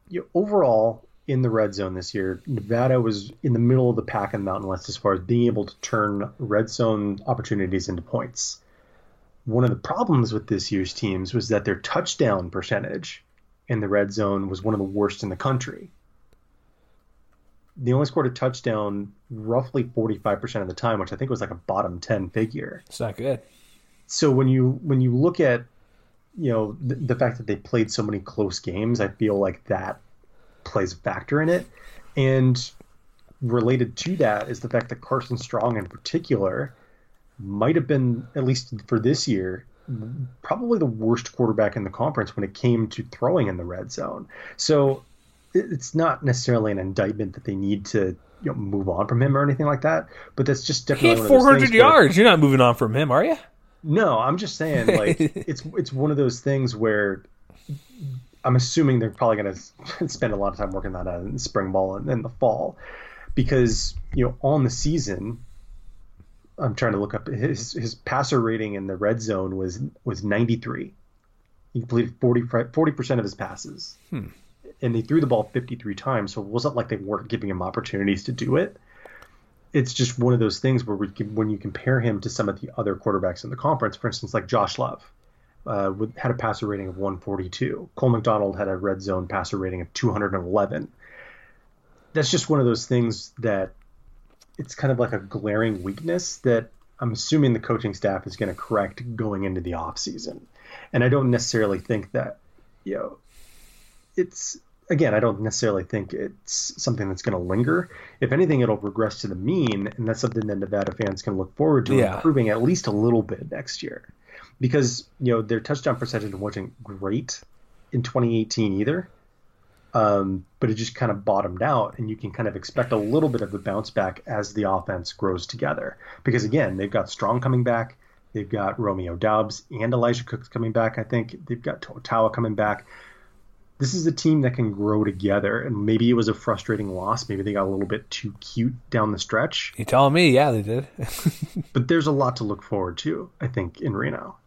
you know, overall, in the red zone this year, Nevada was in the middle of the pack in the Mountain West as far as being able to turn red zone opportunities into points. One of the problems with this year's teams was that their touchdown percentage in the red zone was one of the worst in the country they only scored a touchdown roughly 45% of the time, which I think was like a bottom 10 figure. It's not good. So when you when you look at you know the, the fact that they played so many close games, I feel like that plays a factor in it. And related to that is the fact that Carson Strong in particular might have been at least for this year probably the worst quarterback in the conference when it came to throwing in the red zone. So it's not necessarily an indictment that they need to you know, move on from him or anything like that. But that's just definitely he had 400 yards. Where, You're not moving on from him, are you? No, I'm just saying [laughs] like it's it's one of those things where I'm assuming they're probably going [laughs] to spend a lot of time working that out in spring ball and in the fall because you know on the season I'm trying to look up his his passer rating in the red zone was was 93. He completed 40 percent of his passes. Hmm and they threw the ball 53 times, so it wasn't like they weren't giving him opportunities to do it. It's just one of those things where we when you compare him to some of the other quarterbacks in the conference, for instance, like Josh Love, uh, had a passer rating of 142. Cole McDonald had a red zone passer rating of 211. That's just one of those things that it's kind of like a glaring weakness that I'm assuming the coaching staff is going to correct going into the offseason. And I don't necessarily think that, you know, it's again, I don't necessarily think it's something that's going to linger. If anything, it'll regress to the mean, and that's something that Nevada fans can look forward to Yeah. improving at least a little bit next year. Because you know their touchdown percentage wasn't great in 2018 either, um, but it just kind of bottomed out, and you can kind of expect a little bit of a bounce back as the offense grows together. Because again, they've got Strong coming back, they've got Romeo Doubs and Elijah Cooks coming back. I think they've got Toa coming back this is a team that can grow together and maybe it was a frustrating loss maybe they got a little bit too cute down the stretch You telling me? Yeah, they did. [laughs] but there's a lot to look forward to i think in reno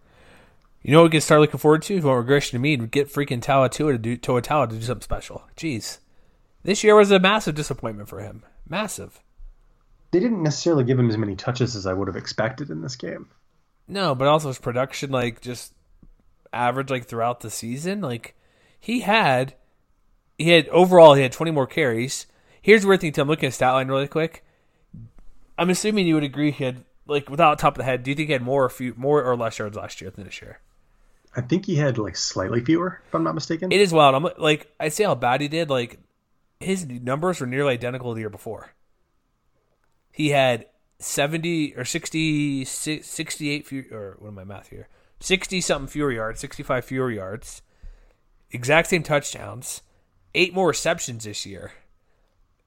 you know what we can start looking forward to? If you want regression to mean, get freaking Tawa Tua to do Toa Taua to do something special. Jeez. This year was a massive disappointment for him. Massive. they didn't necessarily give him as many touches as i would have expected in this game No, but also his production, like just average, like throughout the season. Like he had, he had overall he had twenty more carries. Here's where I think I'm looking at stat line really quick. I'm assuming you would agree he had like without top of the head. Do you think he had more or few more or less yards last year than this year? i think he had like slightly fewer if i'm not mistaken It is wild. I'm like I say how bad he did. Like his numbers were nearly identical to the year before. He had 70 or 60, 68 few, or what am I math here? 60 something fewer yards, 65 fewer yards. Exact same touchdowns. Eight more receptions this year.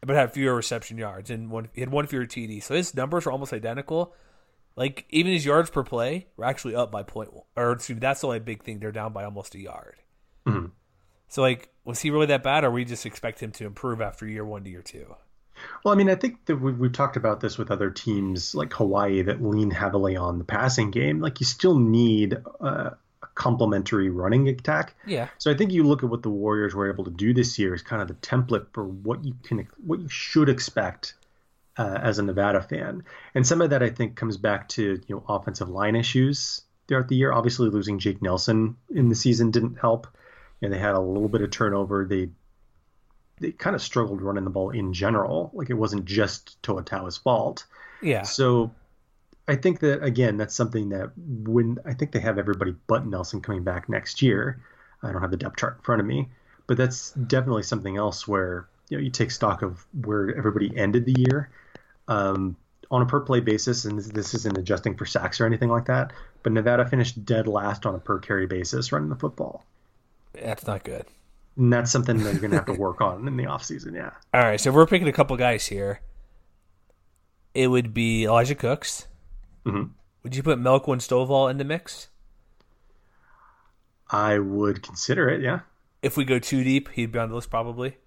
But had fewer reception yards and one he had one fewer TD. So his numbers were almost identical. Like even his yards per play were actually up by point or excuse me, that's the only big thing. They're down by almost a yard. So like, was he really that bad, or we just expect him to improve after year one to year two? Well, I mean, I think that we've, we've talked about this with other teams like Hawaii that lean heavily on the passing game. Like, you still need uh, complementary running attack. Yeah, So I think you look at what the Warriors were able to do this year is kind of the template for what you can, what you should expect uh, as a Nevada fan. And some of that I think comes back to you know offensive line issues throughout the year. Obviously, losing Jake Nelson in the season didn't help. And they had a little bit of turnover. They they kind of struggled running the ball in general. Like it wasn't just Toa Taua's fault. yeah, So I think that again, that's something that when I think they have everybody but Nelson coming back next year. I don't have the depth chart in front of me, but that's definitely something else where you know you take stock of where everybody ended the year um, on a per play basis, and this, this isn't adjusting for sacks or anything like that. But Nevada finished dead last on a per carry basis running the football, that's not good. and that's something that you're going to have to work on in the offseason. Yeah. All right, so if we're picking a couple guys here. It would be Elijah Cooks. Mhm. Would you put Melquan Stovall in the mix? I would consider it. Yeah. If we go too deep, he'd be on the list probably.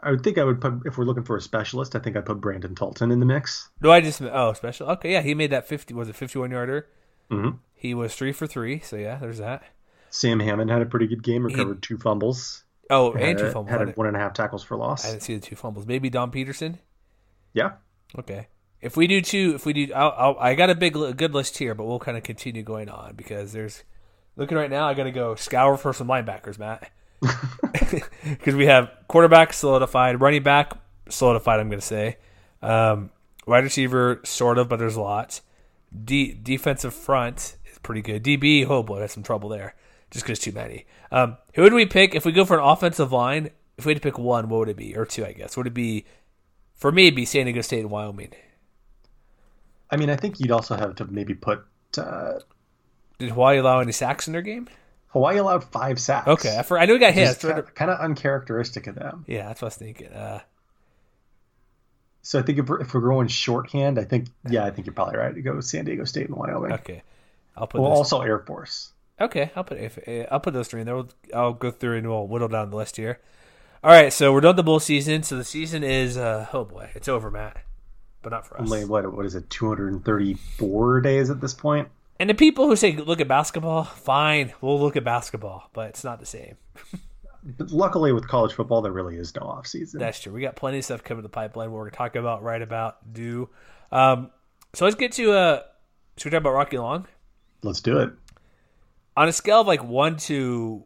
I would think I would put if we're looking for a specialist. I think I'd put Brandon Talton in the mix. No, I just oh special. Okay, yeah, he made that fifty. Was it fifty-one yarder? Mhm. He was three for three. So yeah, there's that. Sam Hammond had a pretty good game, recovered two fumbles. Oh, Had, and two fumbles. Had one and a half tackles for loss. I didn't see the two fumbles. Maybe Don Peterson. Yeah. Okay. If we do two, if we do, I'll, I'll, I got a big, a good list here, but we'll kind of continue going on because there's looking right now. I got to go scour for some linebackers, Matt, [laughs] [laughs] because we have quarterback solidified, running back solidified. I'm going to say, um, wide receiver sort of, but there's a lot. D, defensive front is pretty good. DB, oh boy, that's some trouble there, just because too many. Um, who would we pick if we go for an offensive line? If we had to pick one, what would it be, or two? I guess would it be? For me, it'd be San Diego State and Wyoming. I mean, I think you'd also have to maybe put uh, Did Hawaii allow any sacks in their game? Hawaii allowed five sacks. Okay, I, for, I knew he got hit. Which is kind of uncharacteristic of them. Yeah, that's what I was thinking. Uh, So I think if we're, if we're going shorthand, I think yeah, I think you're probably right to go San Diego State and Wyoming. okay, I'll put Well, those. also Air Force. Okay, I'll put if, uh, I'll put those three in there. We'll, I'll go through and we'll whittle down the list here. All right, so we're done with the bowl season. So the season is uh, oh boy, it's over, Matt, but not for us. Only what what is it? 234 days at this point. And the people who say look at basketball, fine, we'll look at basketball, but it's not the same. But luckily, with college football, there really is no off season. That's true. We got plenty of stuff coming to the pipeline. We're going to talk about right about due. Um, so let's get to uh, should we talk about Rocky Long? Let's do it. on a scale of like one to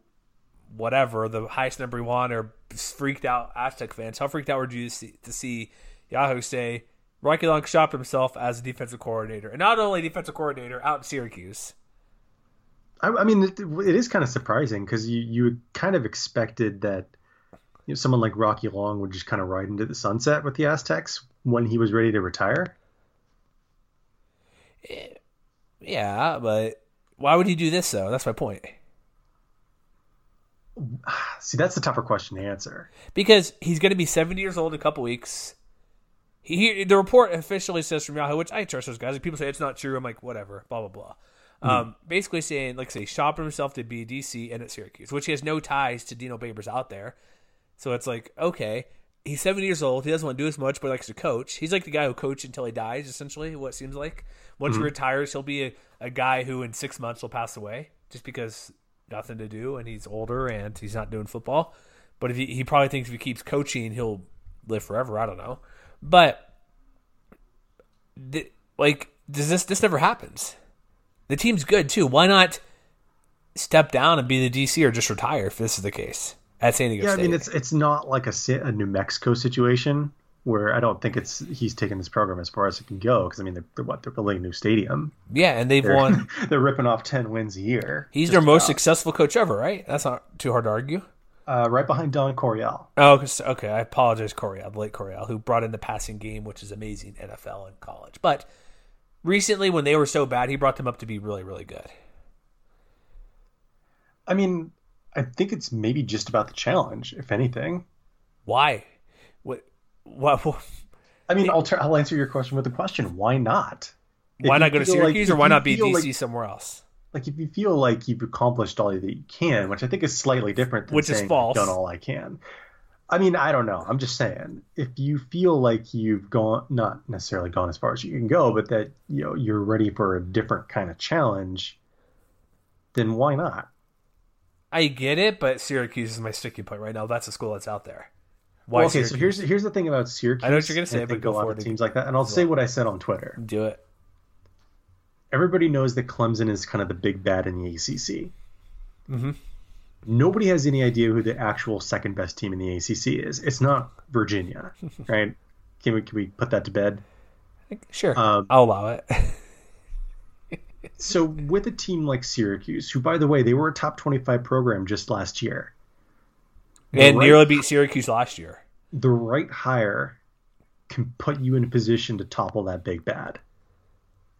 whatever, the highest number you want, or freaked out Aztec fans, how freaked out were you to see, to see Yahoo say Rocky Long shopped himself as a defensive coordinator, and not only defensive coordinator out in Syracuse. I, I mean, it, it is kind of surprising because you you kind of expected that, you know, someone like Rocky Long would just kind of ride into the sunset with the Aztecs when he was ready to retire. Eh, yeah, but why would he do this though? That's my point. [sighs] See, that's the tougher question to answer. Because he's going to be 70 years old in a couple weeks. He, the report officially says from Yahoo, which I trust those guys. Like people say it's not true. I'm like, whatever, blah blah blah. Mm-hmm. Um, basically saying, like, say, shopping himself to be DC and at Syracuse, which he has no ties to Dino Babers out there. So it's like, okay, he's 70 years old. He doesn't want to do as much, but he likes to coach. He's like the guy who coached until he dies, essentially. What seems like once mm-hmm. he retires, he'll be a, a guy who in six months will pass away, just because nothing to do and he's older and he's not doing football. But if he, he probably thinks if he keeps coaching, he'll live forever. I don't know, but th- like does this this never happens? The team's good too. Why not step down and be the DC or just retire if this is the case at San Diego? Yeah, State? I mean it's it's not like a, a New Mexico situation where I don't think it's he's taken this program as far as it can go because I mean they're, they're, what they're building a new stadium. Yeah, and they've they're, won. [laughs] they're ripping off ten wins a year. He's their most successful coach ever, right? That's not too hard to argue. Uh, right behind Don Coryell. Oh, okay. I apologize, Coryell, late Coryell, who brought in the passing game, which is amazing NFL and college. But recently, when they were so bad, he brought them up to be really, really good. I mean, I think it's maybe just about the challenge, if anything. Why? What? What? what I mean, I'll, I'll answer your question with a question. Why not? Why not go to Syracuse, like, or why not be DC like, somewhere else? Like, if you feel like you've accomplished all that you can, which I think is slightly different than which saying is false. I've done all I can. I mean, I don't know. I'm just saying, if you feel like you've gone, not necessarily gone as far as you can go, but that you know you're ready for a different kind of challenge, then why not? I get it, but Syracuse is my sticky point right now. That's a school that's out there. Why well, okay, Syracuse? so here's here's the thing about Syracuse. I know what you're going to say, but go for it. Teams like that, and I'll say what I said on Twitter. Do it. Everybody knows that Clemson is kind of the big bad in the ACC. Mm-hmm. Nobody has any idea who the actual second best team in the ACC is. It's not Virginia, [laughs] right? Can we can we put that to bed? Sure, um, I'll allow it. so with a team like Syracuse, who by the way they were a top twenty-five program just last year, and right, nearly beat Syracuse last year. The right hire can put you in a position to topple that big bad.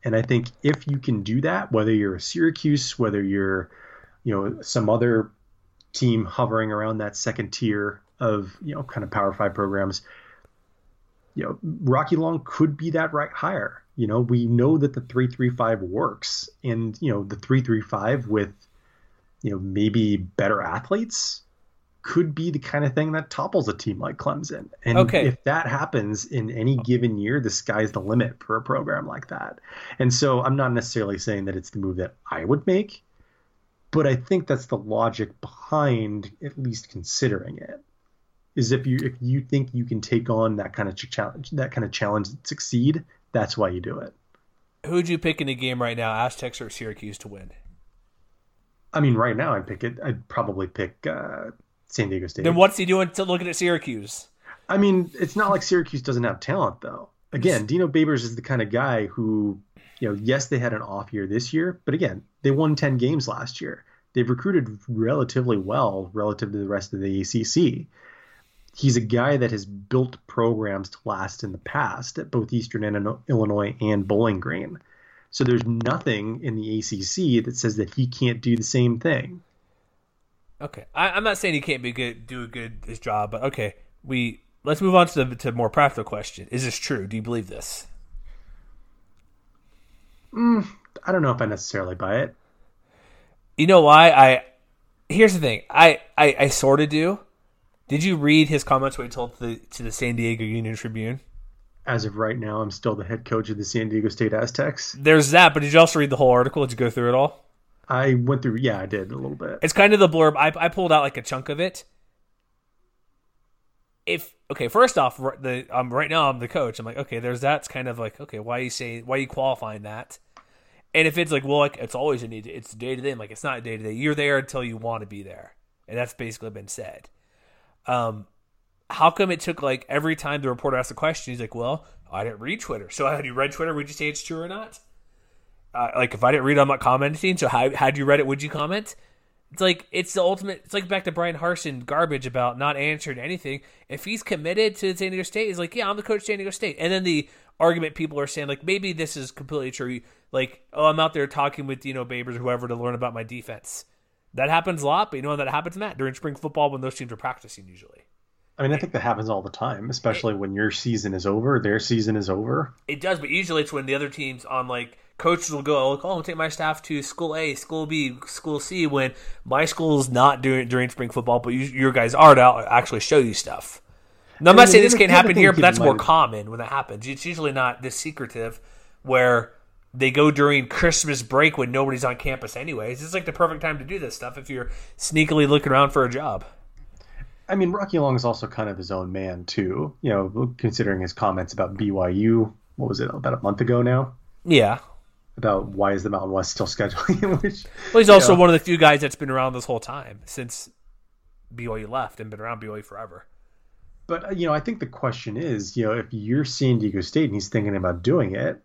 And I think if you can do that, whether you're a Syracuse, whether you're, you know, some other team hovering around that second tier of, you know, kind of Power Five programs, you know, Rocky Long could be that right hire. You know, we know that the three three five works, and you know the three three five with, you know, maybe better athletes could be the kind of thing that topples a team like Clemson. And okay. if that happens in any given year, the sky's the limit for a program like that. And so I'm not necessarily saying that it's the move that I would make, but I think that's the logic behind at least considering it. Is if you if you think you can take on that kind of challenge, that kind of challenge and succeed, that's why you do it. Who would you pick in the game right now, Aztecs or Syracuse to win? I mean, right now I'd pick it. I'd probably pick uh, San Diego State. Then what's he doing to looking at Syracuse? I mean, it's not like Syracuse doesn't have talent though. Again, Dino Babers is the kind of guy who, you know, yes, they had an off year this year, but again, they won 10 games last year. They've recruited relatively well relative to the rest of the ACC. He's a guy that has built programs to last in the past at both Eastern and Illinois and Bowling Green. So there's nothing in the ACC that says that he can't do the same thing. Okay, I, am not saying he can't be good, do a good his job, but okay, we let's move on to the to more practical question. Is this true? Do you believe this? Mm, I don't know if I necessarily buy it. You know why? I here's the thing. I I, I sort of do. Did you read his comments when he told the to the San Diego Union Tribune? As of right now, I'm still the head coach of the San Diego State Aztecs. There's that, but did you also read the whole article? Did you go through it all? I went through. Yeah, I did a little bit. It's kind of the blurb. I I pulled out like a chunk of it. If okay, first off, the um, right now I'm the coach. I'm like, okay, there's that's kind of like, okay, why you saying why you qualifying that? And if it's like, well, like it's always a need, it's day to day. Like it's not day to day. You're there until you want to be there, and that's basically been said. Um, how come it took like every time the reporter asked a question, he's like, well, I didn't read Twitter. So [laughs] had you read Twitter? Would you say it's true or not? Uh, like if I didn't read, I'm not commenting. So how had you read it? Would you comment? It's like it's the ultimate. It's like back to Bryan Harsin garbage about not answering anything. If he's committed to San Diego State, he's like, yeah, I'm the coach of San Diego State. And then the argument people are saying like maybe this is completely true. Like, oh, I'm out there talking with Dino Babers or whoever to learn about my defense. That happens a lot, but you know that happens, Matt during spring football when those teams are practicing usually. I mean, I think that happens all the time, especially when your season is over, their season is over. It does, but usually it's when the other teams on like coaches will go, oh, I'll oh, take my staff to school A, school B, school C. When my school is not doing during spring football, but you, your guys are to actually show you stuff. Now, I'm not saying this can't happen here, but that's more common when that happens. It's usually not this secretive, where they go during Christmas break when nobody's on campus anyways. It's like the perfect time to do this stuff if you're sneakily looking around for a job. I mean, Rocky Long is also kind of his own man too. You know, considering his comments about BYU. What was it about a month ago now? Yeah. About why is the Mountain West still [laughs] scheduling? Which, well, he's also know. one of the few guys that's been around this whole time since BYU left and been around BYU forever. But uh, you know, I think the question is, you know, if you're San Diego State and he's thinking about doing it,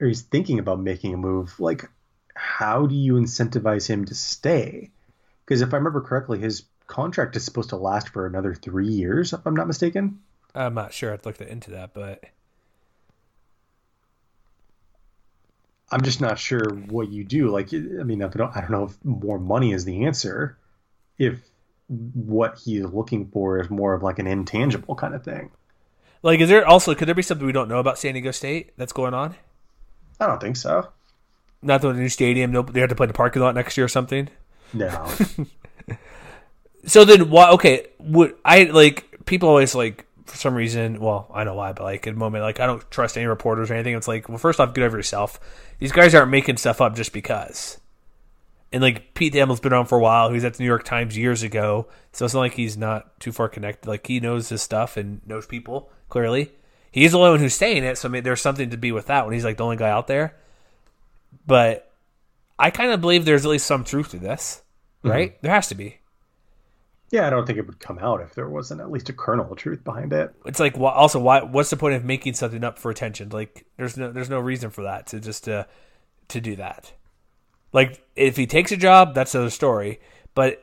or he's thinking about making a move, like, how do you incentivize him to stay? Because if I remember correctly, his contract is supposed to last for another three years, if I'm not mistaken. I'm not sure. I'd look into that, but I'm just not sure what you do. Like, I mean, I don't, I don't know if more money is the answer. If what he's looking for is more of like an intangible kind of thing. Like, is there also could there be something we don't know about San Diego State that's going on? I don't think so. Not the new stadium. No, they have to play in the parking lot next year or something. No. [laughs] so then, why? Okay, would I like people always like for some reason? Well, I know why, but like at the moment, like I don't trust any reporters or anything. It's like, well, first off, get over yourself. These guys aren't making stuff up just because. And like Pete Thamel's been around for a while. He was at the New York Times years ago, so it's not like he's not too far connected. Like he knows his stuff and knows people clearly. He's the only one who's saying it, so I mean, there's something to be with that when he's like the only guy out there. But I kind of believe there's at least some truth to this, mm-hmm. right? Mm-hmm. There has to be. Yeah, I don't think it would come out if there wasn't at least a kernel of truth behind it. It's like also why? What's the point of making something up for attention? Like, there's no there's no reason for that to just to to do that. Like, if he takes a job, that's another story. But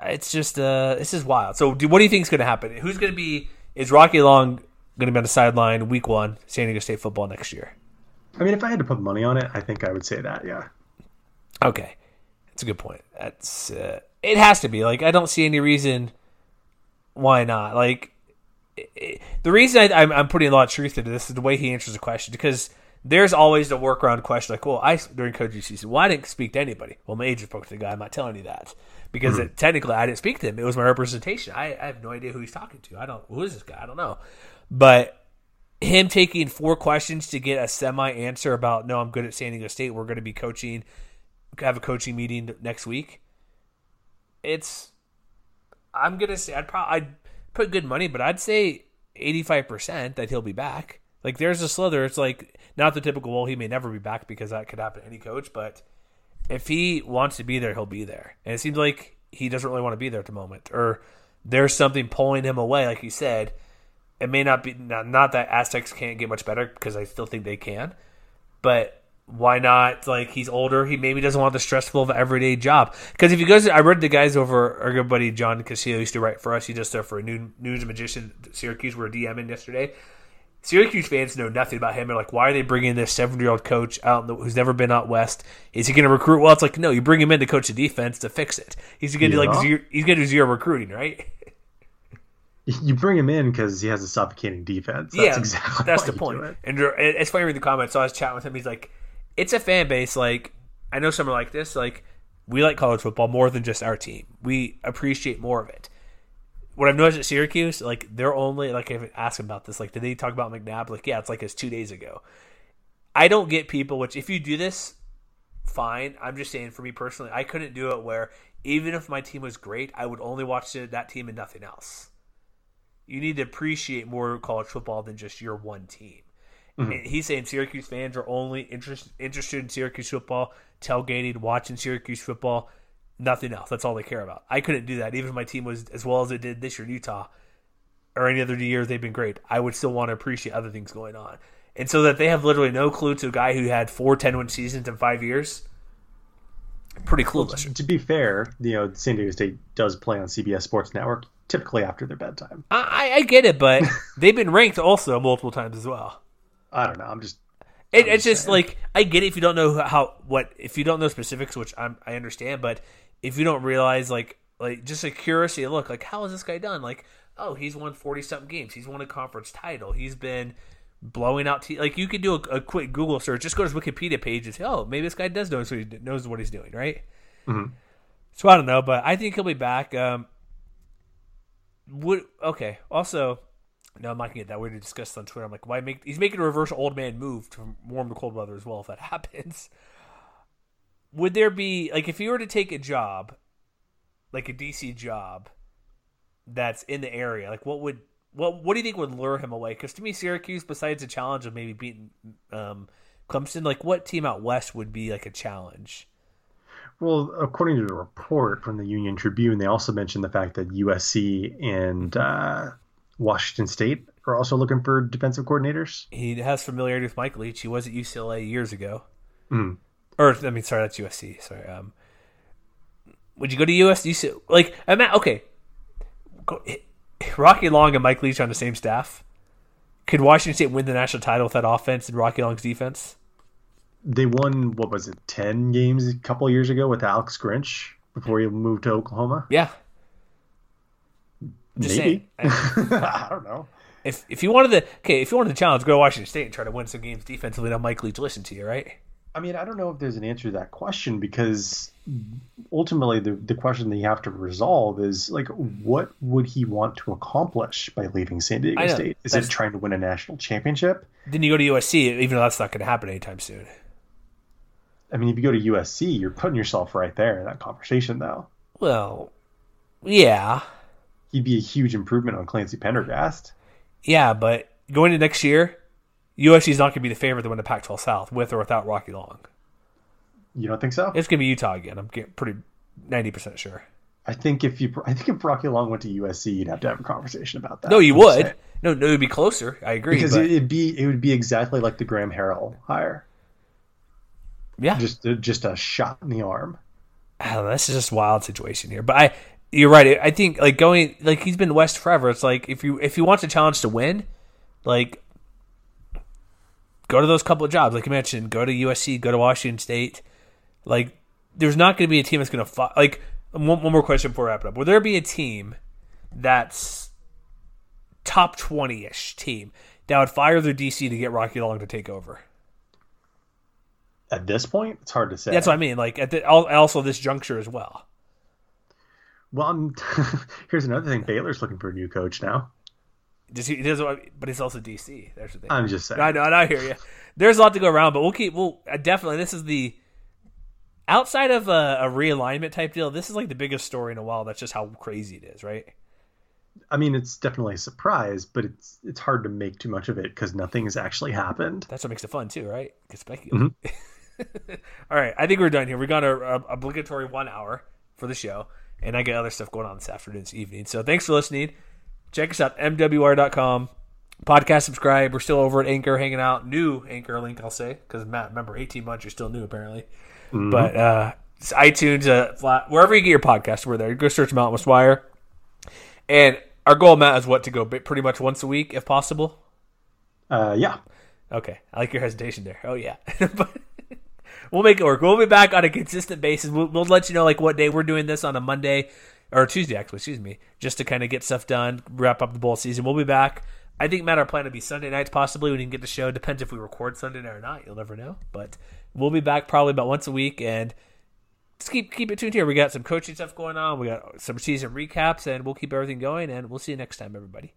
it's just uh, this is wild. So, do, what do you think is going to happen? Who's going to be? Is Rocky Long going to be on the sideline week one, San Diego State football next year? I mean, if I had to put money on it, I think I would say that. Yeah. Okay, that's a good point. That's uh, it has to be like I don't see any reason why not. Like it, the reason I, am putting a lot of truth into this is the way he answers the question because there's always the workaround question like, well, I during coaching season, well, I didn't speak to anybody. Well, my agent spoke to the guy. I'm not telling you that because mm-hmm. it, technically I didn't speak to him. It was my representation. I, I have no idea who he's talking to. I don't. Who is this guy? I don't know. But him taking four questions to get a semi answer about no, I'm good at San Diego State. We're going to be coaching, have a coaching meeting next week. It's, I'm gonna say I'd probably I'd put good money, but I'd say 85 percent that he'll be back. Like there's a slither. It's like not the typical. Well, he may never be back because that could happen to any coach. But if he wants to be there, he'll be there. And it seems like he doesn't really want to be there at the moment, or there's something pulling him away. Like you said, it may not be not, not that Aztecs can't get much better because I still think they can, but why not? Like he's older, he maybe doesn't want the stressful of everyday job. Because if he goes, I read the guys over our good buddy John Castillo used to write for us. He just there for a new news magician Syracuse. We're DMing yesterday. Syracuse fans know nothing about him. They're like, why are they bringing this seven-year-old coach out the, who's never been out west? Is he going to recruit? Well, it's like no, you bring him in to coach the defense to fix it. He's going to yeah. do like zero, he's going to do zero recruiting, right? [laughs] You bring him in because he has a suffocating defense. That's yeah, exactly. That's the point. And uh, it's funny reading the comments. So I was chatting with him. He's like, "It's a fan base. Like I know some are like this. Like we like college football more than just our team. We appreciate more of it." What I've noticed at Syracuse, like they're only like I asked about this. Like, did they talk about McNabb? Like, yeah, it's like it's two days ago. I don't get people. Which if you do this, fine. I'm just saying for me personally, I couldn't do it where even if my team was great, I would only watch that team and nothing else you need to appreciate more college football than just your one team. Mm-hmm. He's saying Syracuse fans are only interest, interested in Syracuse football, tailgating, watching Syracuse football, nothing else. That's all they care about. I couldn't do that. Even if my team was as well as it did this year in Utah or any other year they've been great, I would still want to appreciate other things going on. And so that they have literally no clue to a guy who had four 10 win seasons in five years, pretty clueless. To be fair, you know, San Diego State does play on CBS Sports Network typically after their bedtime. I, I get it, but [laughs] they've been ranked also multiple times as well. I don't know. I'm just it, it's just saying. like I get it if you don't know how what if you don't know specifics, which I'm, I understand, but if you don't realize like like just a curiosity look like how is this guy done like oh he's won 40 something games he's won a conference title he's been blowing out te- like you could do a, a, quick google search just go to his wikipedia page and say oh maybe this guy does know so he knows what he's doing right mm-hmm. so i don't know but i think he'll be back um would okay also no i'm not gonna get that we already discussed on twitter i'm like why make he's making a reverse old man move to warm to cold weather as well if that [laughs] happens would there be like if you were to take a job like a DC job that's in the area, like what would what what do you think would lure him away? Because to me, Syracuse, besides the challenge of maybe beating um, Clemson, like what team out west would be like a challenge? Well, according to the report from the Union Tribune, they also mentioned the fact that USC and uh, Washington State are also looking for defensive coordinators. He has familiarity with Mike Leach. He was at UCLA years ago. Mm. Or I mean, sorry, that's USC. Sorry. Um, would you go to USC? Like, I'm at, okay. Go, Rocky Long and Mike Leach on the same staff. Could Washington State win the national title with that offense and Rocky Long's defense? They won what was it, ten games a couple years ago with Alex Grinch before he moved to Oklahoma. Yeah, Just maybe. [laughs] I don't know. If if you wanted the okay, if you wanted the challenge, go to Washington State and try to win some games defensively. Now Mike Leach listen to you, right? I mean, I don't know if there's an answer to that question because ultimately the, the question that you have to resolve is like, what would he want to accomplish by leaving San Diego State? Is it trying to win a national championship? Then you go to USC, even though that's not going to happen anytime soon. I mean, if you go to USC, you're putting yourself right there in that conversation, though. Well, yeah. He'd be a huge improvement on Clancy Pendergast. Yeah, but going to next year, USC is not going to be the favorite to win the Pac-12 South with or without Rocky Long. You don't think so? It's going to be Utah again. I'm pretty ninety percent sure. I think if you, I think if Rocky Long went to USC, you'd have to have a conversation about that. No, you would. No, no, it'd be closer. I agree because but... it'd be it would be exactly like the Graham Harrell hire. Yeah, just just a shot in the arm. Oh, that's just a wild situation here. But I, you're right. I think like going like he's been West forever. It's like if you if you want a challenge to win, like go to those couple of jobs, like you mentioned. Go to USC, go to Washington State. Like, there's not going to be a team that's going to fi- like. One, one more question before we wrap it up. Will there be a team that's top twenty ish team that would fire their DC to get Rocky Long to take over? At this point, it's hard to say. That's what I mean. Like at the, also this juncture as well. Well, I'm, [laughs] here's another thing. Baylor's looking for a new coach now. Does he? Does, but he's also DC. There's the thing. I'm just saying. I know. I hear you. There's a lot to go around, but we'll keep. We'll uh, definitely. This is the outside of a, a, realignment type deal. This is like the biggest story in a while. That's just how crazy it is, right? I mean, it's definitely a surprise, but it's it's hard to make too much of it because nothing has actually happened. That's what makes it fun too, right? Mm-hmm. [laughs] All right, I think we're done here. We got a, a obligatory one hour for the show, and I got other stuff going on this afternoon, this evening. So thanks for listening. Check us out, mwr.com. Podcast subscribe. We're still over at Anchor hanging out. New Anchor link, I'll say, because Matt, remember, 18 months, you're still new apparently. Mm-hmm. But uh, iTunes, uh, flat, wherever you get your podcast, we're there. Go search Mountain West Wire. And our goal, Matt, is what to go pretty much once a week if possible. Uh, yeah. Okay, I like your hesitation there. Oh yeah, [laughs] but we'll make it work. We'll be back on a consistent basis. We'll, we'll let you know like what day we're doing this on a Monday or Tuesday actually, excuse me, just to kind of get stuff done, wrap up the bowl season. We'll be back. I think Matt, our plan to be Sunday nights possibly when you can get the show. Depends if we record Sunday night or not. You'll never know. But we'll be back probably about once a week and just keep keep it tuned here. We got some coaching stuff going on. We got some season recaps, and we'll keep everything going. And we'll see you next time, everybody.